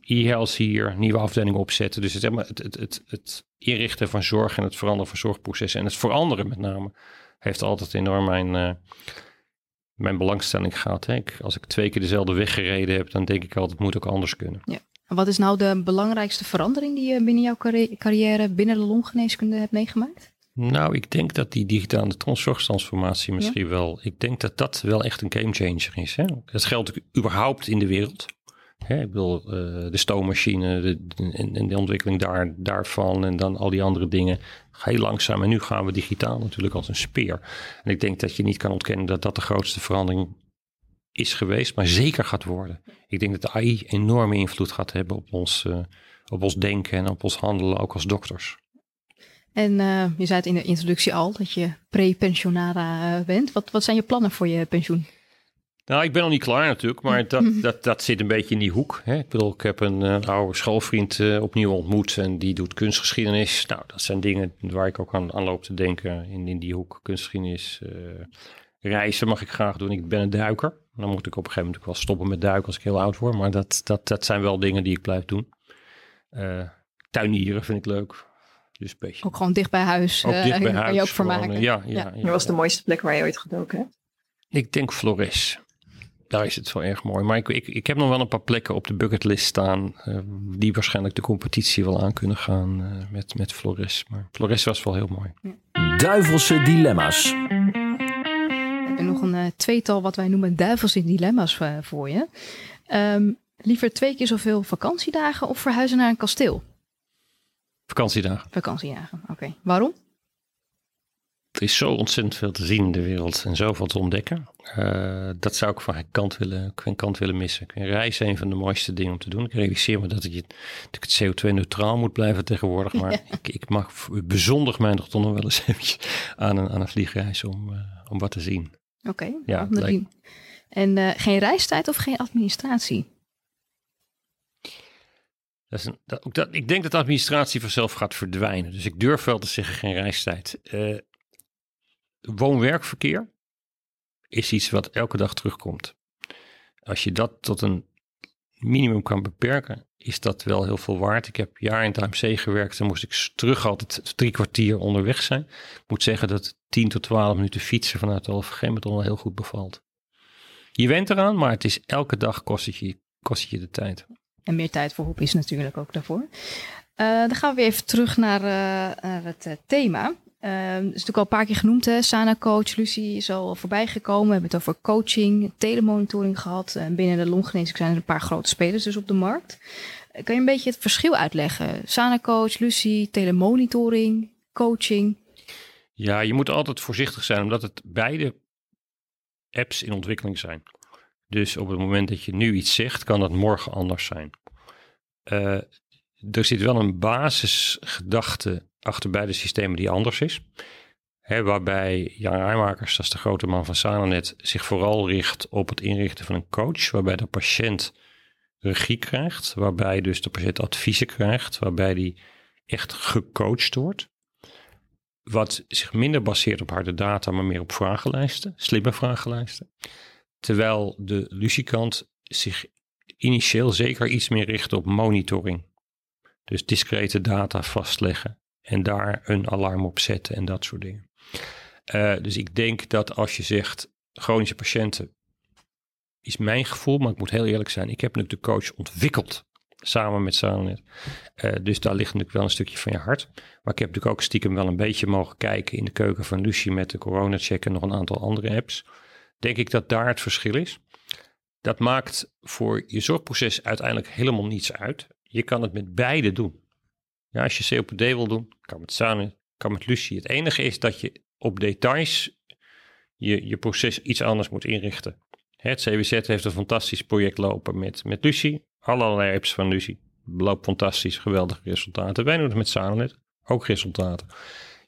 e-health hier, nieuwe afdeling opzetten. Dus het, het, het, het, het inrichten van zorg en het veranderen van zorgprocessen en het veranderen met name heeft altijd enorm mijn, uh, mijn belangstelling gehad. Hè. Als ik twee keer dezelfde weg gereden heb, dan denk ik altijd, het moet ook anders kunnen. Ja. Wat is nou de belangrijkste verandering die je binnen jouw carrière binnen de longgeneeskunde hebt meegemaakt? Nou, ik denk dat die digitale zorgtransformatie misschien ja. wel. Ik denk dat dat wel echt een gamechanger is. Hè? Dat geldt überhaupt in de wereld. Hè? Ik bedoel, uh, de stoommachine de, de, en de ontwikkeling daar, daarvan en dan al die andere dingen. Heel langzaam. En nu gaan we digitaal natuurlijk als een speer. En ik denk dat je niet kan ontkennen dat dat de grootste verandering is geweest, maar zeker gaat worden. Ik denk dat de AI enorme invloed gaat hebben op ons, uh, op ons denken en op ons handelen, ook als dokters. En uh, je zei het in de introductie al, dat je pre-pensionara uh, bent. Wat, wat zijn je plannen voor je pensioen? Nou, ik ben nog niet klaar natuurlijk, maar dat, [laughs] dat, dat zit een beetje in die hoek. Hè. Ik bedoel, ik heb een, een oude schoolvriend uh, opnieuw ontmoet en die doet kunstgeschiedenis. Nou, dat zijn dingen waar ik ook aan, aan loop te denken in, in die hoek. Kunstgeschiedenis, reizen mag ik graag doen. Ik ben een duiker. Dan moet ik op een gegeven moment ook wel stoppen met duiken als ik heel oud word. Maar dat, dat, dat zijn wel dingen die ik blijf doen. Uh, tuinieren vind ik leuk. Dus beetje. Ook gewoon dicht bij huis. Ook dicht bij huis. Kan je ook vermaken. Ja, ja, ja, Dat was de mooiste plek waar je ooit gedoken hebt? Ik denk Flores. Daar is het wel erg mooi. Maar ik, ik, ik heb nog wel een paar plekken op de bucketlist staan. Uh, die waarschijnlijk de competitie wel aan kunnen gaan uh, met, met Flores. Maar Flores was wel heel mooi. Duivelse dilemma's tweetal wat wij noemen duivelse dilemma's uh, voor je. Um, liever twee keer zoveel vakantiedagen of verhuizen naar een kasteel? Vakantiedagen. Vakantiedagen, oké. Okay. Waarom? Er is zo ontzettend veel te zien in de wereld en zoveel te ontdekken. Uh, dat zou ik van geen kant willen, geen kant willen missen. Reizen is een van de mooiste dingen om te doen. Ik realiseer me dat ik, dat het CO2-neutraal moet blijven tegenwoordig. Maar [laughs] ja. ik, ik mag bezondig mij nog toch nog wel eens eventjes aan een, aan een vliegreis om, uh, om wat te zien. Oké, okay, ja, En uh, geen reistijd of geen administratie? Dat is een, dat, dat, ik denk dat de administratie vanzelf gaat verdwijnen. Dus ik durf wel te zeggen geen reistijd. Uh, woon-werkverkeer is iets wat elke dag terugkomt. Als je dat tot een minimum kan beperken, is dat wel heel veel waard. Ik heb jaar in het AMC gewerkt en moest ik terug altijd drie kwartier onderweg zijn. Ik moet zeggen dat 10 tot 12 minuten fietsen vanuit Alphen met wel heel goed bevalt. Je went eraan, maar het is elke dag kost het je, kost je de tijd. En meer tijd voor is natuurlijk ook daarvoor. Uh, dan gaan we weer even terug naar, uh, het uh, thema. Uh, is natuurlijk al een paar keer genoemd, hè? Sana Coach, Lucie is al voorbij gekomen. We hebben het over coaching, telemonitoring gehad. En binnen de longgeneeskunde zijn er een paar grote spelers dus op de markt. Kan je een beetje het verschil uitleggen? Sana Coach, Lucie, telemonitoring, coaching. Ja, je moet altijd voorzichtig zijn, omdat het beide apps in ontwikkeling zijn. Dus op het moment dat je nu iets zegt, kan dat morgen anders zijn. Uh, er zit wel een basisgedachte achter beide systemen die anders is. waarbij Jan Rijmakers, dat is de grote man van Sanonet, zich vooral richt op het inrichten van een coach, waarbij de patiënt regie krijgt, waarbij dus de patiënt adviezen krijgt, waarbij die echt gecoacht wordt. Wat zich minder baseert op harde data, maar meer op vragenlijsten, slimme vragenlijsten. Terwijl de Lucikant zich initieel zeker iets meer richt op monitoring. Dus discrete data vastleggen en daar een alarm op zetten en dat soort dingen. Uh, dus ik denk dat als je zegt chronische patiënten, is mijn gevoel, maar ik moet heel eerlijk zijn, ik heb natuurlijk de coach ontwikkeld samen met Sanonet. Uh, dus daar ligt natuurlijk wel een stukje van je hart. Maar ik heb natuurlijk ook stiekem wel een beetje mogen kijken in de keuken van Lucie met de corona check en nog een aantal andere apps. Denk ik dat daar het verschil is. Dat maakt voor je zorgproces uiteindelijk helemaal niets uit. Je kan het met beide doen. Ja, als je COPD wil doen, kan met Sanonet, kan met Lucie. Het enige is dat je op details je, je proces iets anders moet inrichten. Het CWZ heeft een fantastisch project lopen met, met Lucie. Allerlei apps van Lucie. Loopt fantastisch, geweldige resultaten. Wij doen het met Sanonet, ook resultaten.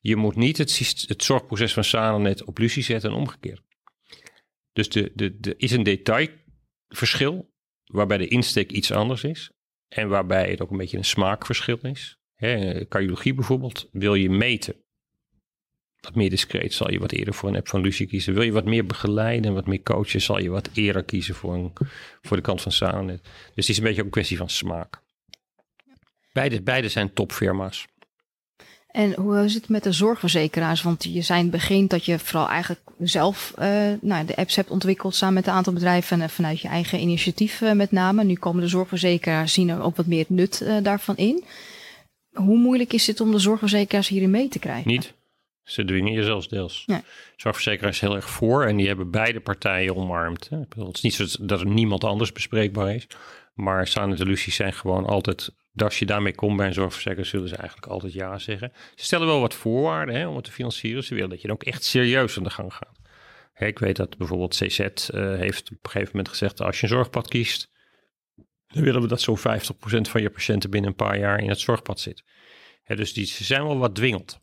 Je moet niet het, het zorgproces van Sanonet op Lucie zetten en omgekeerd. Dus er de, de, de is een detailverschil waarbij de insteek iets anders is. En waarbij het ook een beetje een smaakverschil is. Cardiologie bijvoorbeeld, wil je meten. Wat meer discreet zal je wat eerder voor een app van Lucie kiezen. Wil je wat meer begeleiden, wat meer coachen, zal je wat eerder kiezen voor, een, voor de kant van Sanonet. Dus het is een beetje ook een kwestie van smaak. Beide, beide zijn topfirma's. En hoe zit het met de zorgverzekeraars? Want je zei in dat je vooral eigenlijk zelf uh, nou, de apps hebt ontwikkeld samen met een aantal bedrijven en vanuit je eigen initiatief uh, met name. Nu komen de zorgverzekeraars zien er ook wat meer nut uh, daarvan in. Hoe moeilijk is het om de zorgverzekeraars hierin mee te krijgen? Niet. Ze dwingen je zelfs deels. Nee. Zorgverzekeraars is heel erg voor en die hebben beide partijen omarmd. Hè. Het is niet zo dat er niemand anders bespreekbaar is. Maar Lucie zijn gewoon altijd, als je daarmee komt bij een zorgverzekeraar, zullen ze eigenlijk altijd ja zeggen. Ze stellen wel wat voorwaarden hè, om het te financieren. Ze willen dat je dan ook echt serieus aan de gang gaat. Hè, ik weet dat bijvoorbeeld CZ uh, eh, heeft op een gegeven moment gezegd, als je een zorgpad kiest, dan willen we dat zo'n 50% van je patiënten binnen een paar jaar in het zorgpad zit. Dus die, zijn wel wat dwingend.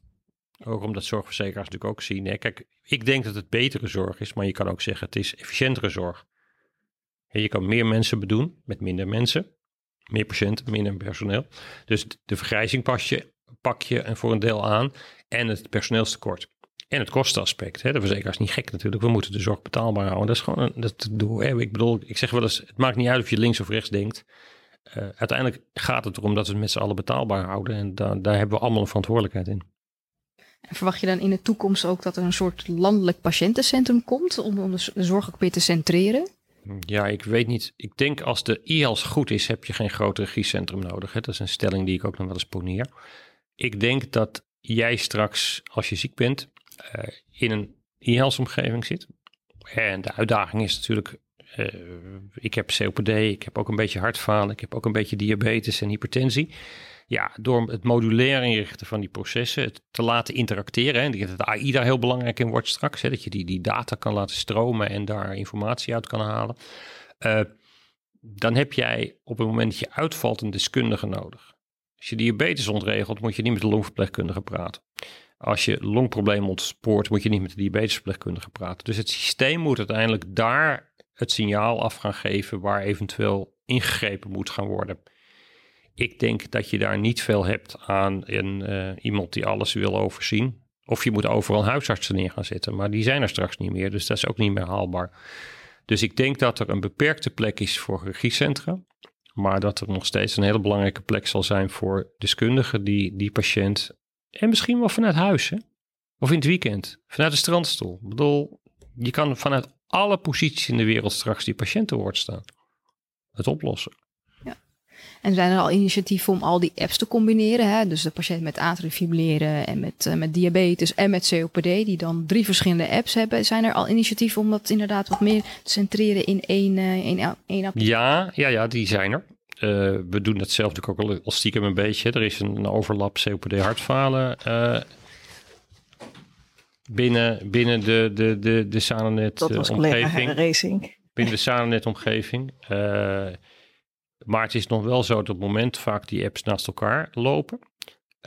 Ook omdat zorgverzekeraars natuurlijk ook zien. Hè, kijk, ik denk dat het betere zorg is, maar je kan ook zeggen het is efficiëntere zorg. Je kan meer mensen bedoen met minder mensen. Meer patiënten, minder personeel. Dus de vergrijzing pas je, pak je voor een deel aan. En het personeelstekort. En het kostenaspect. Hè. De verzekeraar is niet gek natuurlijk. We moeten de zorg betaalbaar houden. Dat is gewoon een, dat doe, hè. Ik bedoel, ik zeg wel eens, het maakt niet uit of je links of rechts denkt. Uh, uiteindelijk gaat het erom dat we het met z'n allen betaalbaar houden. En daar, daar hebben we allemaal een verantwoordelijkheid in. En verwacht je dan in de toekomst ook dat er een soort landelijk patiëntencentrum komt om, om de zorg ook weer te centreren? Ja, ik weet niet. Ik denk als de e-health goed is, heb je geen groot regiecentrum nodig. Hè? Dat is een stelling die ik ook nog wel eens poneer. Ik denk dat jij straks, als je ziek bent, in een e-health omgeving zit. En de uitdaging is natuurlijk, uh, ik heb COPD, ik heb ook een beetje hartfalen, ik heb ook een beetje diabetes en hypertensie. Ja, door het modulair inrichten van die processen, het te laten interacteren. En dat AI daar heel belangrijk in wordt straks. Hè, dat je die, die data kan laten stromen en daar informatie uit kan halen. Uh, dan heb jij op het moment dat je uitvalt een deskundige nodig. Als je diabetes ontregelt, moet je niet met de longverpleegkundige praten. Als je longproblemen ontspoort, moet je niet met de diabetesverpleegkundige praten. Dus het systeem moet uiteindelijk daar het signaal af gaan geven waar eventueel ingegrepen moet gaan worden. Ik denk dat je daar niet veel hebt aan een, uh, iemand die alles wil overzien. Of je moet overal huisartsen neer gaan zetten, maar die zijn er straks niet meer, dus dat is ook niet meer haalbaar. Dus ik denk dat er een beperkte plek is voor regiecentra. Maar dat er nog steeds een hele belangrijke plek zal zijn voor deskundigen die die patiënt, en misschien wel vanuit huis, hè? of in het weekend, vanuit de strandstoel. Ik bedoel, je kan vanuit alle posities in de wereld straks die patiënt te woord staan. Het oplossen. En zijn er al initiatieven om al die apps te combineren? Hè? Dus de patiënt met atriumfibrilleren en met, uh, met diabetes en met COPD, die dan drie verschillende apps hebben. Zijn er al initiatieven om dat inderdaad wat meer te centreren in één, uh, één, één app? Ja, ja, ja, die zijn er. Uh, we doen dat zelf natuurlijk ook al stiekem een beetje. Er is een, een overlap COPD-hartfalen binnen, binnen de, de, de, de Sanonet-omgeving. Racing. Binnen de Sanonet-omgeving. Maar het is nog wel zo dat op het moment vaak die apps naast elkaar lopen.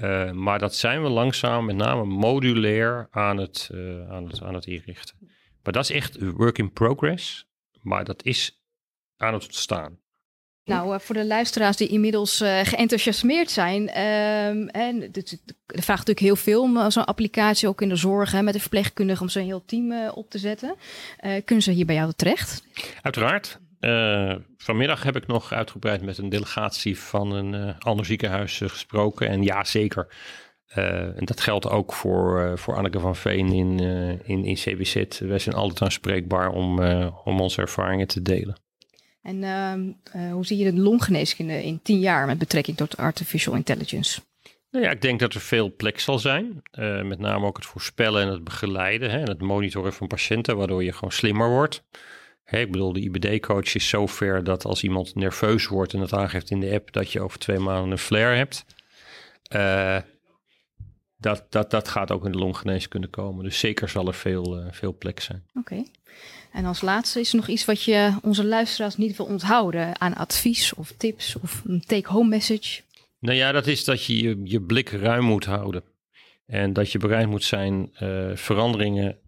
Uh, maar dat zijn we langzaam, met name modulair, aan het, uh, aan, het, aan het inrichten. Maar dat is echt work in progress. Maar dat is aan het ontstaan. Nou, uh, voor de luisteraars die inmiddels geenthousiasmeerd zijn. Ehm, en er vraagt natuurlijk heel veel om zo'n applicatie ook in de zorg hè, met een verpleegkundige om zo'n heel team op te zetten. kunnen ze hier bij jou terecht? Uiteraard. Uh, vanmiddag heb ik nog uitgebreid met een delegatie van een uh, ander ziekenhuis uh, gesproken. En ja, zeker. en dat geldt ook voor, voor Anneke van Veen in, in, in CBZ. Wij zijn altijd aanspreekbaar om, om onze ervaringen te delen. En ehm, hoe zie je de longgeneeskunde in tien jaar met betrekking tot artificial intelligence? Nou ja, ik denk dat er veel plek zal zijn. met name ook het voorspellen en het begeleiden hè, en het monitoren van patiënten, waardoor je gewoon slimmer wordt ik bedoel, de IBD-coach is zover dat als iemand nerveus wordt en het aangeeft in de app dat je over twee maanden een flare hebt. Uh, dat, dat, dat gaat ook in de longgeneeskunde komen. Dus zeker zal er veel, uh, veel plek zijn. Oké. En als laatste is er nog iets wat je onze luisteraars niet wil onthouden aan advies of tips of een take-home message? Nou ja, dat is dat je, je je blik ruim moet houden. En dat je bereid moet zijn uh, veranderingen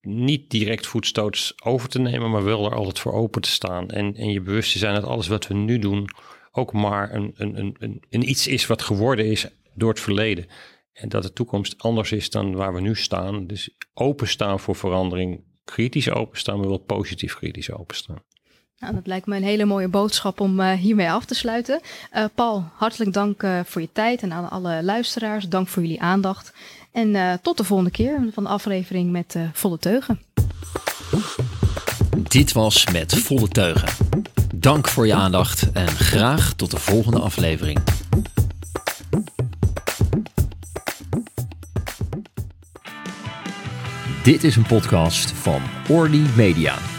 niet direct voetstoots over te nemen, maar wel er altijd voor open te staan. En, en je bewust te zijn dat alles wat we nu doen ook maar een, een, een, een, iets is wat geworden is door het verleden. En dat de toekomst anders is dan waar we nu staan. Dus openstaan voor verandering, kritisch openstaan, maar wel positief kritisch openstaan. Nou, dat lijkt me een hele mooie boodschap om uh, hiermee af te sluiten. Uh, Paul, hartelijk dank uh, voor je tijd en aan alle luisteraars. Dank voor jullie aandacht. En uh, tot de volgende keer van de aflevering met uh, Volle Teugen. Dit was Met Volle Teugen. Dank voor je aandacht en graag tot de volgende aflevering. Dit is een podcast van Orly Media.